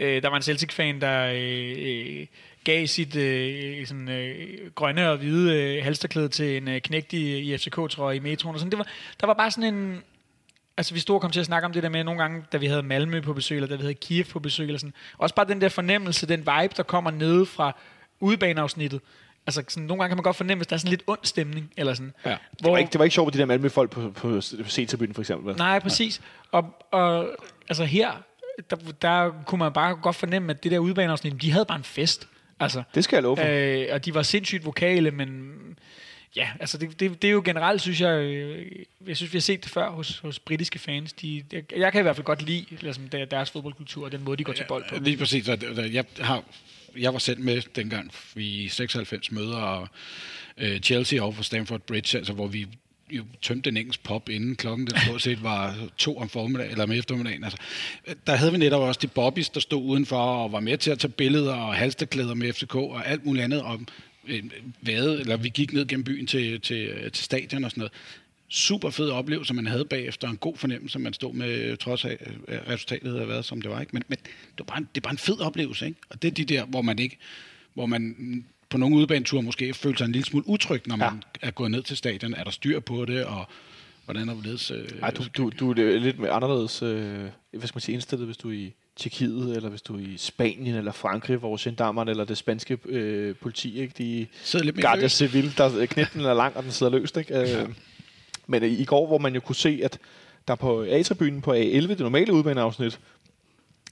øh, der var en Celtic-fan, der øh, øh, gav sit øh, sådan, øh, grønne og hvide øh, halsterklæde til en øh, knægt i, i FCK-trøje i metroen. Og sådan. Det var, der var bare sådan en... Altså, vi stod og kom til at snakke om det der med nogle gange, da vi havde Malmø på besøg, eller da vi havde Kiev på besøg, eller sådan. Også bare den der fornemmelse, den vibe, der kommer nede fra udebaneafsnittet. Altså, sådan, nogle gange kan man godt fornemme, hvis der er sådan lidt ond stemning, eller sådan. Ja. Det var, ikke, det var ikke sjovt med de der Malmø-folk på, på, på C-tribunen, for eksempel. vel? Nej, præcis. Og, og altså her, der, der kunne man bare godt fornemme, at det der udebaneafsnit, de havde bare en fest. Altså, Det skal jeg love for. Øh, og de var sindssygt vokale, men ja, altså det, det, det er jo generelt, synes jeg, øh, jeg synes, vi har set det før hos, hos britiske fans. De, jeg, jeg kan i hvert fald godt lide der- deres fodboldkultur og den måde, de går til bold på. Lige præcis. Jeg, har, jeg var selv med dengang vi i 96 møder og, øh, Chelsea over for Stamford Bridge, altså, hvor vi jo tømte en engelsk pop, inden klokken den stort set var to om formiddagen, eller om eftermiddagen. Altså, der havde vi netop også de bobbies, der stod udenfor og var med til at tage billeder og halsterklæder med FCK og alt muligt andet. Og øh, vade, eller vi gik ned gennem byen til, til, til stadion og sådan noget. Super fed oplevelse, man havde bagefter. En god fornemmelse, man stod med, trods af resultatet havde været, som det var. Ikke? Men, men det, var bare en, det var bare en fed oplevelse. Ikke? Og det er de der, hvor man ikke hvor man på nogle udbaneture måske føler sig en lille smule utryg, når man ja. er gået ned til stadion. Er der styr på det, og hvordan er det? Øh, Ej, du, du, du er lidt mere anderledes øh, hvad skal man sige, indstillet, hvis du er i Tjekkiet, eller hvis du er i Spanien, eller Frankrig, hvor gendarmerne eller det spanske øh, politi, ikke? de sidder lidt mere løs. Civil, der knætten er lang, og den sidder løst. Ikke? Ja. Men øh, i går, hvor man jo kunne se, at der på A-tribunen på A11, det normale udbaneafsnit,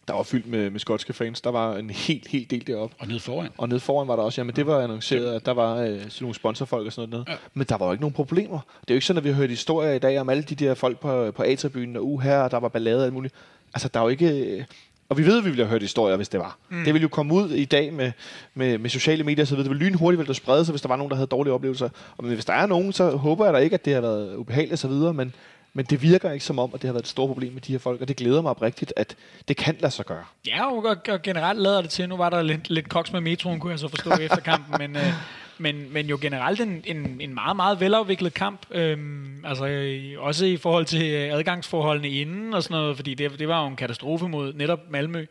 der var fyldt med, med skotske fans. Der var en helt, helt del deroppe. Og ned foran. Og nede foran var der også, jamen det var annonceret, at der var øh, sådan nogle sponsorfolk og sådan noget nede. Ja. Men der var jo ikke nogen problemer. Det er jo ikke sådan, at vi har hørt historier i dag om alle de der folk på, på A-tribunen, og uh, her, der var ballade og alt muligt. Altså, der er jo ikke... øh, Og vi ved, at vi ville have hørt historier, hvis det var. Mm. Det ville jo komme ud i dag med, med, med sociale medier og så videre. Det ville lynhurtigt ville sprede sig, hvis der var nogen, der havde dårlige oplevelser. Og men hvis der er nogen, så håber jeg da ikke, at det har været ubehageligt og så videre, men, men det virker ikke som om, at det har været et stort problem med de her folk, og det glæder mig oprigtigt, at det kan lade sig gøre. Ja, og, generelt lader det til. Nu var der lidt, lidt koks med metroen, kunne jeg så forstå efter kampen, men, øh, men, men jo generelt en, en, en meget, meget velafviklet kamp. Øhm, altså øh, også i forhold til øh, adgangsforholdene inden og sådan noget, fordi det, det var jo en katastrofe mod netop Malmø,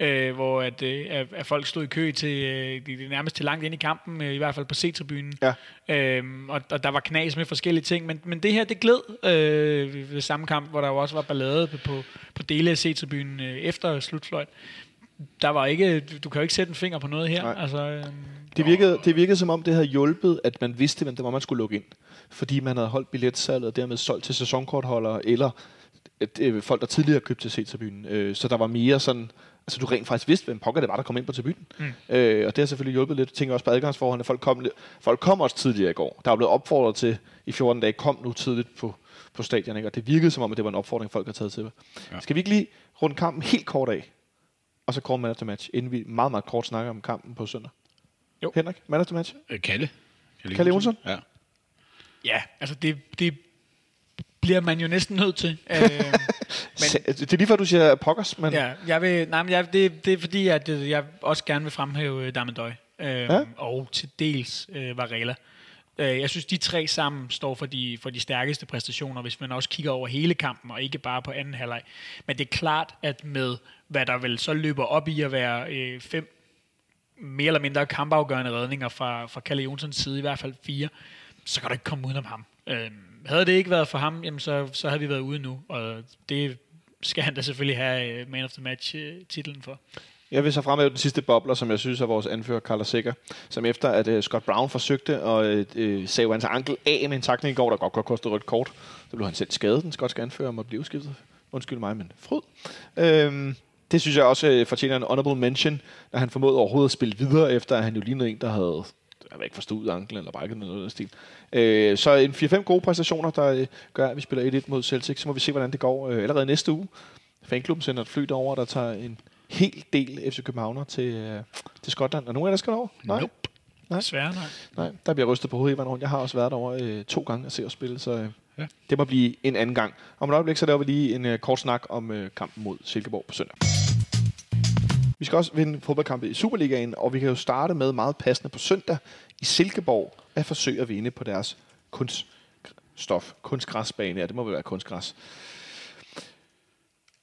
øh, hvor at, øh, at, folk stod i kø til øh, nærmest til langt ind i kampen, øh, i hvert fald på C-tribunen. Ja. Øhm, og, og der var knas med forskellige ting, men, men det her, det gled øh, ved- samme kamp, hvor der jo også var ballade på, på, på dele af C-tribunen øh, efter slutfløjt. der var ikke, du kan jo ikke sætte en finger på noget her. Nej. Altså, øhm, Det virkede, det virkede som om, det havde hjulpet, at man vidste, hvem det var, man skulle lukke ind. Fordi man havde holdt billetsalget og dermed solgt til sæsonkortholdere, eller at, øh, folk, der tidligere har købt til C-tribunen. Øh, så der var mere sådan... Altså, du rent faktisk vidste, hvem pokker det var, der kom ind på tribunen. Mm. Øh, og det har selvfølgelig hjulpet lidt. Jeg tænker også på adgangsforholdene. Folk kom, folk kom også tidligere i går. Der er blevet opfordret til i 14 dage, kom nu tidligt på, på stadion. Ikke? Og det virkede som om, at det var en opfordring, folk har taget til. Ja. Skal vi ikke lige runde kampen helt kort af? Og så kort man after match, inden vi meget, meget kort snakker om kampen på søndag. Jo. Henrik, man after match? Øh, Kalle. Kalle Jonsson? Ja. ja, altså det, det bliver man jo næsten nødt til. øhm, Men, det er lige før, du siger pokkers, men Ja, jeg vil, nej, men jeg, det, det er fordi, at øh, jeg også gerne vil fremhæve øh, Damendøj. Øh, Ja. ja. Og til dels øh, Varela. Øh, jeg synes, de tre sammen står for de, for de stærkeste præstationer, hvis man også kigger over hele kampen, og ikke bare på anden halvleg. Men det er klart, at med hvad der vel så løber op i at være øh, fem mere eller mindre kampafgørende redninger fra, fra Kalle Jonsens side, i hvert fald fire, så kan du ikke komme udenom ham. Øh, havde det ikke været for ham, jamen så, så havde vi været ude nu, og det skal han da selvfølgelig have øh, Man of the Match-titlen øh, for. jeg vil så fremhæve den sidste bobler, som jeg synes er vores anfører, Carla Sikker, som efter at uh, Scott Brown forsøgte at uh, save hans ankel af med en takning i går, der godt kunne koste kostet rødt kort, så blev han selv skadet, den skotske anfører, og blive skiftet. Undskyld mig, men fryd. Øhm, det synes jeg også uh, fortjener en honorable mention, når han formåede overhovedet at spille videre, efter at han jo lignede en, der havde jeg ved ikke forstået anklen eller brækket eller noget af stil. Øh, så en 4-5 gode præstationer, der øh, gør, at vi spiller 1-1 mod Celtic. Så må vi se, hvordan det går øh, allerede næste uge. Fanklubben sender et fly derover, der tager en hel del FC Københavner til, øh, til Skotland. Er nogen af jer, der skal derover? Nej. Nope. Nej. Desværre nej. Nej, der bliver rystet på hovedet i rundt. Jeg har også været derovre øh, to gange at se os spille, så øh, ja. det må blive en anden gang. Om et øjeblik, så laver vi lige en øh, kort snak om øh, kampen mod Silkeborg på søndag. Vi skal også vinde fodboldkampe i Superligaen, og vi kan jo starte med meget passende på søndag i Silkeborg at forsøge at vinde på deres kunststof. Kunstgræsbane, ja, det må vel være kunstgræs.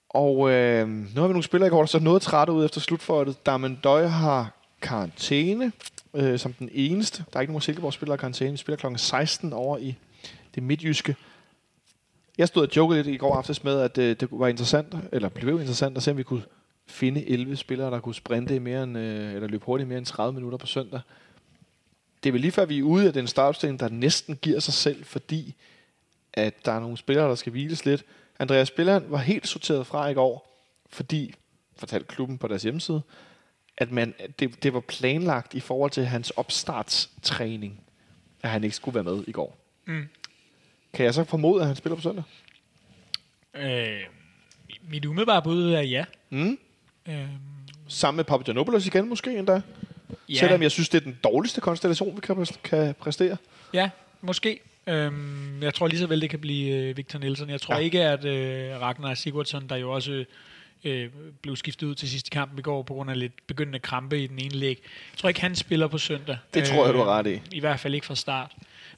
Og øh, nu har vi nogle spillere i går, der så noget trætte ud efter slutføjtet. Damen Døj har karantæne øh, som den eneste. Der er ikke nogen Silkeborg-spillere i karantæne. Vi spiller kl. 16 over i det midtjyske. Jeg stod og jokede lidt i går aftes med, at øh, det var interessant, eller blev interessant at se, om vi kunne finde 11 spillere, der kunne sprinte i mere end, øh, eller løbe hurtigt i mere end 30 minutter på søndag. Det er vel lige før, vi er ude af den startopstilling, der næsten giver sig selv, fordi at der er nogle spillere, der skal hviles lidt. Andreas Spilleren var helt sorteret fra i går, fordi, fortalte klubben på deres hjemmeside, at man, det, det var planlagt i forhold til hans opstartstræning, at han ikke skulle være med i går. Mm. Kan jeg så formode, at han spiller på søndag? Øh, mit umiddelbare bud er ja. Mm. Øh, Sammen med Papagiannopoulos igen måske endda? ja. Selvom jeg synes, det er den dårligste konstellation, vi kan, kan præstere. Ja, måske. Øhm, jeg tror lige så vel, det kan blive øh, Victor Nielsen. Jeg tror Ja. ikke, at øh, Ragnar Sigurdsson, der jo også øh, blev skiftet ud til sidste kamp i går på grund af lidt begyndende krampe i den ene læg. Jeg tror ikke, han spiller på søndag. Det tror jeg, du har ret i. I hvert fald ikke fra start.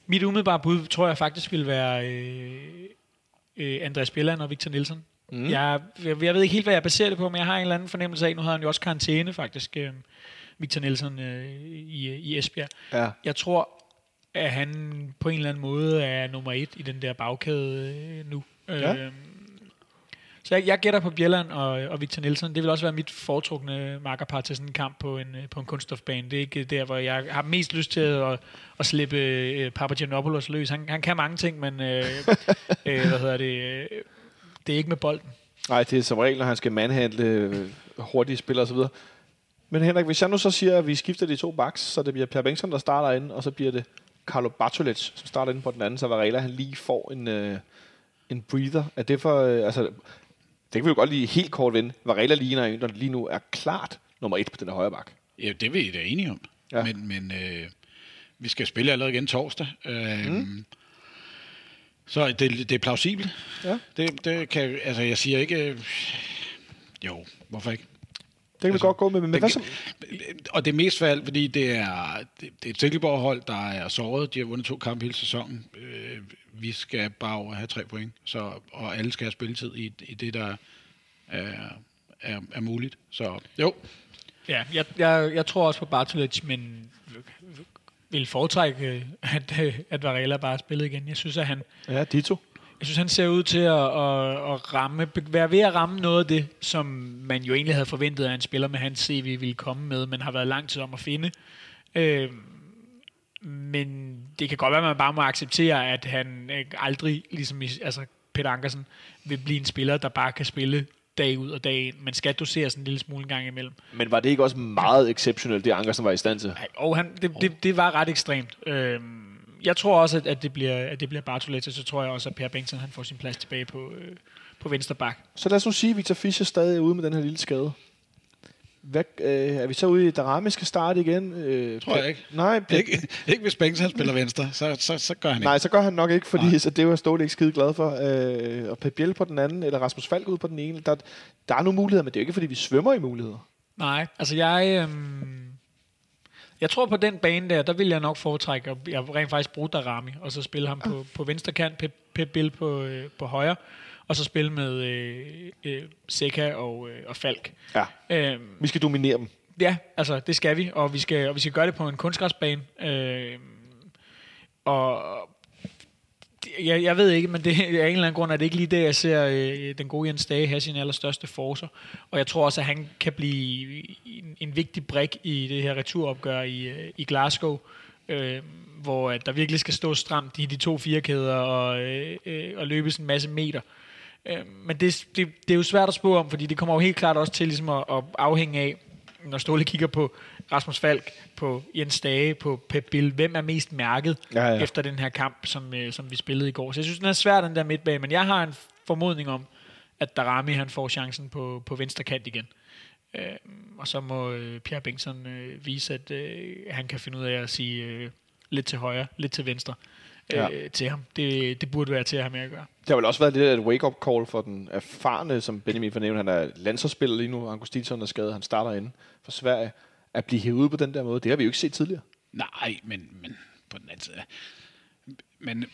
Mit umiddelbare bud, tror jeg faktisk vil være øh, øh, Andreas Bjelland og Victor Nielsen. Mm. Jeg, jeg, jeg ved ikke helt, hvad jeg baserer det på, men jeg har en eller anden fornemmelse af, nu havde han jo også karantæne faktisk, øh, Victor Nielsen øh, i, i Esbjerg. Ja. Jeg tror, at han på en eller anden måde er nummer et i den der bagkæde øh, nu. Ja. Øhm, så jeg, jeg gætter på Bjelland og, og Victor Nielsen. Det vil også være mit foretrukne makkerpar til sådan en kamp på en, øh, på en kunststofbane. Det er ikke der, hvor jeg har mest lyst til at, at slippe øh, Papagiannopoulos løs. Han, han kan mange ting, men øh, øh, hvad hedder det, øh, det er ikke med bolden. Nej, det er som regel, når han skal manhandle øh, hurtige spillere osv. Men Henrik, hvis jeg nu så siger, at vi skifter de to backs, så det bliver Per Bengtsson, der starter inde, og så bliver det Carlo Bartolec, som starter inde på den anden, så Varela han lige får en, øh, en breather. Er det for... Øh, altså, det kan vi jo godt lige helt kort vende. Varela ligner en, der lige nu er klart nummer et på den her højre bak. Ja, det er vi da enige om. Ja. Men, men øh, vi skal spille allerede igen torsdag. Øh, mm. Så det, det er plausibelt. Ja. Det, det kan, altså jeg siger ikke... Øh, jo, hvorfor ikke? Det kan vi Altså, godt gå med, men det hvad så? Og det er mest alt, fordi det er, det, det er et Silkeborg-hold, der er såret. De har vundet to kampe hele sæsonen. Øh, vi skal bare over have tre point, så, og alle skal have spilletid i, i det, der er, er, er muligt. Så jo, Ja, jeg, jeg, jeg tror også på Bartolec, men vil foretrække, at, øh, at Varela bare spillede igen. Jeg synes, at han, Ja, Dito. Jeg synes, han ser ud til at, at, at ramme, være ved at ramme noget af det, som man jo egentlig havde forventet, at en spiller med hans CV ville komme med, men har været lang tid om at finde. Øh, men det kan godt være, at man bare må acceptere, at han øh, aldrig, ligesom altså Peter Ankersen, vil blive en spiller, der bare kan spille dag ud og dag ind, men skal dosere sådan en lille smule en gang imellem. Men var det ikke også meget exceptionelt, det Ankersen var i stand til? Og han, det, det, det var ret ekstremt. Øhm, jeg tror også, at, at det bliver, at det bliver Bartoletti, så tror jeg også, at Per Bengtsson han får sin plads tilbage på, øh, på venstre bak. Så lad os nu sige, at Victor Fischer stadig er ude med den her lille skade. Hvad, øh, er vi så ude i, at Darami skal starte igen? Øh, Tror jeg ikke. Nej, Per, Ikke, ikke hvis Banks han spiller venstre, så, så, så gør han nej, ikke. så gør han nok ikke, fordi Nej. så det var Ståle ikke skide glad for. Øh, og Pep Biel på den anden, eller Rasmus Falk ud på den ene. Der, der er nogle muligheder, men det er jo ikke, fordi vi svømmer i muligheder. Nej, altså jeg... Øhm, jeg tror på den bane der, der vil jeg nok foretrække at jeg rent faktisk bruge Darami, og så spille ham på, på venstre kant, Pep, Pep Bill på, øh, på højre, og så spille med øh, øh, Seca og, øh, og Falk. Ja. Øhm, Vi skal dominere dem. Ja, altså det skal vi, og vi skal, og vi skal gøre det på en kunstgræsbane. Øh, og jeg, jeg ved ikke, men det, af en eller anden grund er det ikke lige det, jeg ser øh, den gode Jens Dage have sine allerstørste forcer. Og jeg tror også, at han kan blive en, en vigtig brik i det her returopgør i, øh, i Glasgow, øh, hvor at der virkelig skal stå stramt i de to firkæder og, øh, øh, og løbes en masse meter. Øh, men det, det, det er jo svært at spå om, fordi det kommer jo helt klart også til ligesom at, at afhænge af, når Ståle kigger på Rasmus Falk, på Jens Dage, på Pep Bill, hvem er mest mærket Ja, ja. efter den her kamp, som, øh, som vi spillede i går. Så jeg synes, den er svær, den der midtbane, men jeg har en formodning om, at Darami han får chancen på, på venstre kant igen. Øh, og så må øh, Pierre Bengtsson øh, vise, at øh, han kan finde ud af at sige øh, lidt til højre, lidt til venstre øh, Ja. til ham. Det, det burde være til med at gøre. Det har vel også været lidt af et wake-up call for den erfarne, som Benjamin fornævnte. Han er landsholdsspiller lige nu. Augustinson er skadet. Han starter inde for Sverige. At blive hævet ud på den der måde, det har vi jo ikke set tidligere. Nej, men, men på den anden side... Men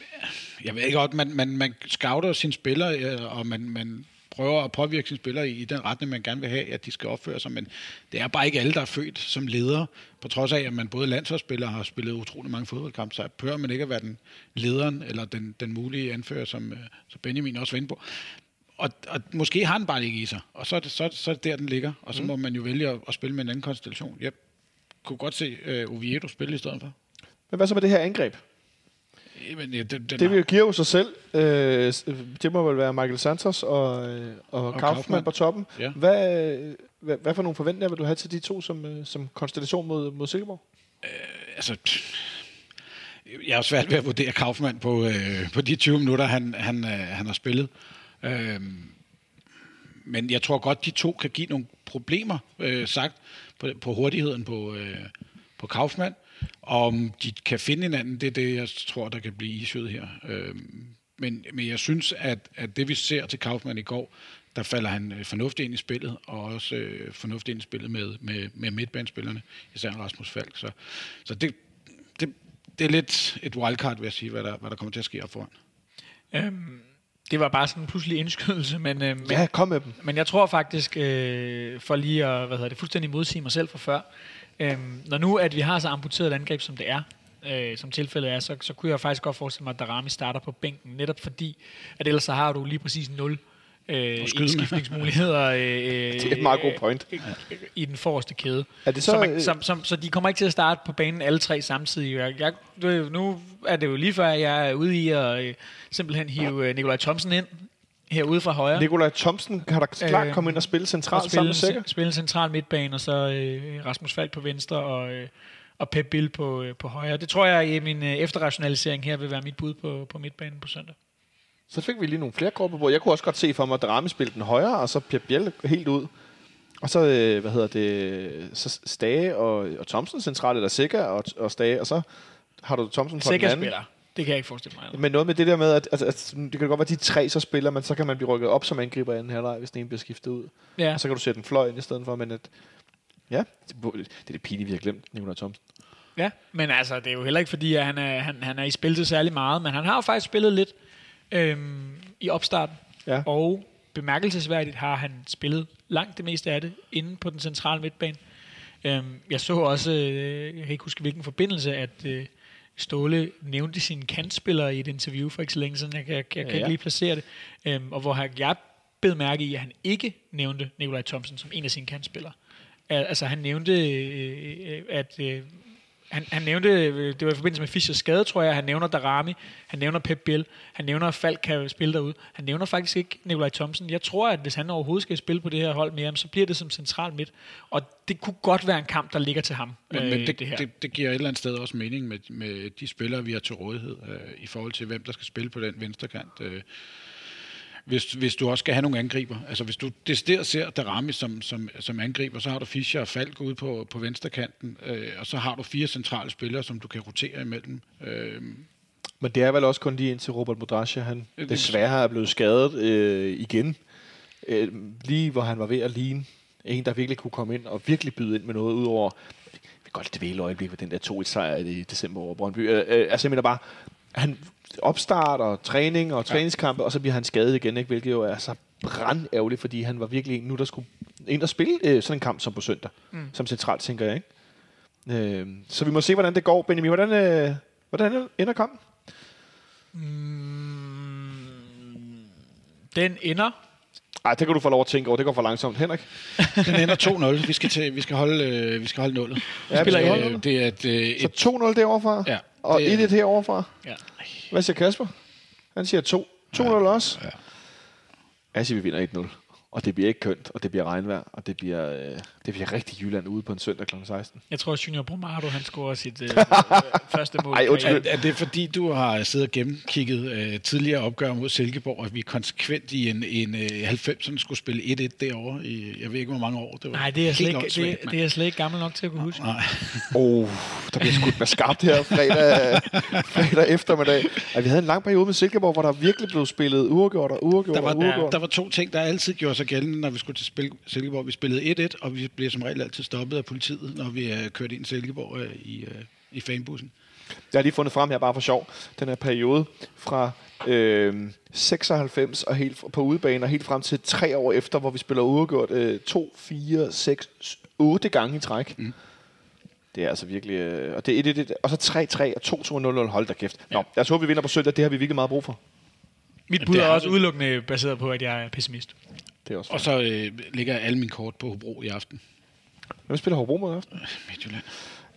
jeg ved ikke godt, man, man, man scouter sine spillere, øh, og man, man prøver at påvirke sine spillere i, i den retning, man gerne vil have, at de skal opføre sig, men det er bare ikke alle, der er født som ledere, på trods af, at man både landsholdsspiller har spillet utrolig mange fodboldkampe, så behøver man ikke at være den lederen, eller den, den mulige anfører, som, øh, som Benjamin også var inde på. Og, og måske har han bare ikke i sig, og så er det, så, så er det der, den ligger, og så mm. må man jo vælge at, at spille med en anden konstellation. Jeg kunne godt se uh, Oviedo spille i stedet for. Men hvad så med det her angreb? Jamen, ja, den, den Det vil jo give jo sig selv. Øh, s- det må vel være Michael Santos og, øh, og, og Kaufmann Kaufmann. på toppen. Ja. Hvad, øh, hvad, hvad for nogle forventninger vil du have til de to som, øh, som konstellation mod, mod Silkeborg? altså, pff, jeg har svært ved at vurdere Kaufmann på, øh, på de 20 minutter, han, han, øh, han har spillet. Øhm, men jeg tror godt, de to kan give nogle problemer, øh, sagt, på, på hurtigheden på, øh, på Kaufmann. Og om de kan finde hinanden, det er det, jeg tror, der kan blive isøet her. Øhm, men, men jeg synes, at, at det vi ser til Kaufmann i går, der falder han øh, fornuftigt ind i spillet, og også øh, fornuftigt ind i spillet med, med, med midtbanespillerne, især Rasmus Falk. Så, så det, det, det er lidt et wildcard, vil jeg sige, hvad der, hvad der kommer til at ske op foran. Øhm, det var bare sådan en pludselig indskydelse, men, øh, men, Ja, kom med dem. men jeg tror faktisk, øh, for lige at hvad hedder det, fuldstændig modsige mig selv fra før, øh, når nu at vi har så amputeret et angreb, som det er, øh, som tilfældet er, så, så kunne jeg faktisk godt forestille mig, at Darami starter på bænken, netop fordi, at ellers så har du lige præcis 0 øh, indskiftningsmuligheder øh, Det er et meget god point. øh, i den forreste kæde. Er det Så, så, man, øh, så, så, de kommer ikke til at starte på banen alle tre samtidig. Jeg, jeg, nu er det jo lige før, jeg er ude i at øh, simpelthen hive øh, Nikolaj Thomsen ind herude fra højre. Nikolaj Thomsen kan da klart Øh, komme ind og spille og centralt sammen med spille, spille central midtbane, og så øh, Rasmus Falk på venstre, og, øh, og Pep Bill på, øh, på højre. Det tror jeg i min øh, efterrationalisering her vil være mit bud på, på midtbanen på søndag. Så fik vi lige nogle flere grupper på. Jeg kunne også godt se for mig, at Darami spillede den højre, og så Pierre Biel helt ud. Og så, øh, hvad hedder det, så Stage og, og Thomsen centralt, eller Sikker og, og Stage, og så har du Thomsen på den Sikker anden. spiller. Det kan jeg ikke forestille mig. Men noget med det der med, at, at, at det kan godt være, at de tre så spiller, men så kan man blive rykket op som angriber i anden halvleg, hvis den ene bliver skiftet ud. Ja. Og så kan du sætte en fløj ind i stedet for, men at, ja, det, det er det pinligt, vi har glemt, Nikolaj Thomsen. Ja, men altså, det er jo heller ikke fordi, at han er, han, han er i spil til særlig meget, men han har jo faktisk spillet lidt øhm, i opstarten, Ja. og bemærkelsesværdigt har han spillet langt det meste af det inde på den centrale midtbane. Øhm, jeg så også, øh, jeg kan ikke huske hvilken forbindelse, at, øh, Ståle nævnte sine kantspillere i et interview for ikke så længe siden. Jeg, jeg, jeg kan Ja, ikke ja. lige placere det. Øhm, og hvor jeg bed mærke i, at han ikke nævnte Nikolaj Thomsen som en af sine kantspillere. Al- Altså han nævnte, øh, øh, at... Øh, han, han nævnte, øh, det var i forbindelse med Fischers skade, tror jeg, han nævner Darami, han nævner Pep Biel, han nævner, at Falk kan spille derude. Han nævner faktisk ikke Nikolaj Thomsen. Jeg tror, at hvis han overhovedet skal spille på det her hold mere, så bliver det som central midt. Og det kunne godt være en kamp, der ligger til ham. Men, men øh, det, det her. det, det giver et eller andet sted også mening med, med de spillere, vi har til rådighed, øh, i forhold til, hvem der skal spille på den venstre kant. Øh, hvis, hvis du også skal have nogle angriber. Altså hvis du decideret ser Darami som, som, som angriber, så har du Fischer og Falk ude på, på venstre kanten, øh, og så har du fire centrale spillere, som du kan rotere imellem. Øh, Men det er vel også kun lige indtil Robert Modrasja, han Det- desværre er blevet skadet øh, igen. Øh, lige hvor han var ved at ligne en, der virkelig kunne komme ind og virkelig byde ind med noget, udover vi kan godt dvæle øjeblik ved den der 2-1-sejr i december over Brøndby. Øh, øh, altså jeg mener bare, han opstart og træning og træningskampe, og så bliver han skadet igen, ikke? hvilket jo er så brandærgerligt, fordi han var virkelig en nu, der skulle ind og spille øh, sådan en kamp som på søndag, mm. som centralt, tænker jeg. Ikke? Øh, så vi må se, hvordan det går. Benjamin, hvordan, øh, hvordan ender kampen? Den ender Ej, det kan du få lov at tænke over. Det går for langsomt. Henrik? den ender 2-0. Vi skal, til, vi skal holde, øh, vi skal holde nullet. Ja, spiller I? Øh, det er et, øh, Så et 2-0 deroverfra, Ja, og det er- 1-1 heroverfra. Ja. Hvad siger Kasper? Han siger 2. 2-0 også. ja. Jeg siger, vi vinder 1-0. Og det bliver ikke kønt, og det bliver regnvejr, og det bliver, øh, det bliver rigtig Jylland ude på en søndag kl. 16. Jeg tror, at Junior Bromado, han scorer sit øh, første mål. Ej. Er, er det fordi, du har siddet og gennemkigget øh, tidligere opgør mod Silkeborg, at vi konsekvent i en, en øh, 90'erne skulle spille 1-1 derovre i, jeg ved ikke, hvor mange år det var. Nej, det er, jeg slet ikke, det, det er jeg slet ikke gammel nok til at kunne huske. Nej. Oh, der bliver skudt med skarpt her fredag, fredag eftermiddag. Ej, vi havde en lang periode med Silkeborg, hvor der virkelig blev spillet uafgjort og uafgjort Der var, og uafgjort. der var to ting, der altid gjorde sig gældende, når vi skulle til spil, Silkeborg. Vi spillede 1-1, og vi blev som regel altid stoppet af politiet, når vi øh, kørte ind i Silkeborg øh, i, øh, i fanbussen. Jeg har lige fundet frem her bare for sjov. Den her periode fra øh, 96 og helt på udebane og helt frem til tre år efter, hvor vi spiller uafgjort øh, 2, 4, 6, 8 gange i træk. Mm. Det er altså virkelig... Øh, og, det, er 1, 1, og så 3-3 og 2-2-0-0. Hold da kæft. Nå, lad os håbe, vi vinder på søndag. Det har vi virkelig meget brug for. Mit bud er har også udelukkende baseret på, at jeg er pessimist. Det er også Og så øh, ligger alle mine kort på Hobro i aften. Hvem spiller Hobro mod i aften? Midtjylland.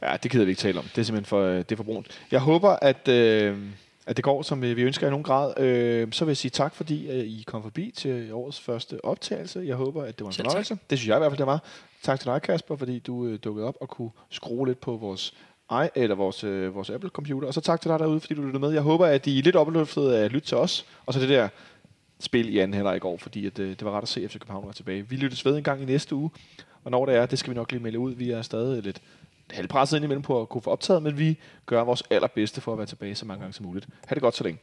Ja, det gider vi ikke tale om. Det er simpelthen for, øh, det er for brunt. Jeg håber, at, øh, at det går, som vi vi ønsker i nogen grad. Øh, så vil jeg sige tak, fordi øh, I kom forbi til årets første optagelse. Jeg håber, at det var en fornøjelse. Det synes jeg i hvert fald, det var. Tak til dig, Kasper, fordi du øh, dukkede op og kunne skrue lidt på vores i, eller vores, øh, vores Apple-computer. Og så tak til dig derude, fordi du lyttede med. Jeg håber, at I er lidt opløftet af at lytte til os. Og så det der spil i anden halvleg i går, fordi at, øh, det var ret at se, at FC København var tilbage. Vi lyttes ved en gang i næste uge. Og når det er, det skal vi nok lige melde ud. Vi er stadig lidt halvpresset indimellem på at kunne få optaget, men vi gør vores allerbedste for at være tilbage så mange gange som muligt. Ha' det godt så længe.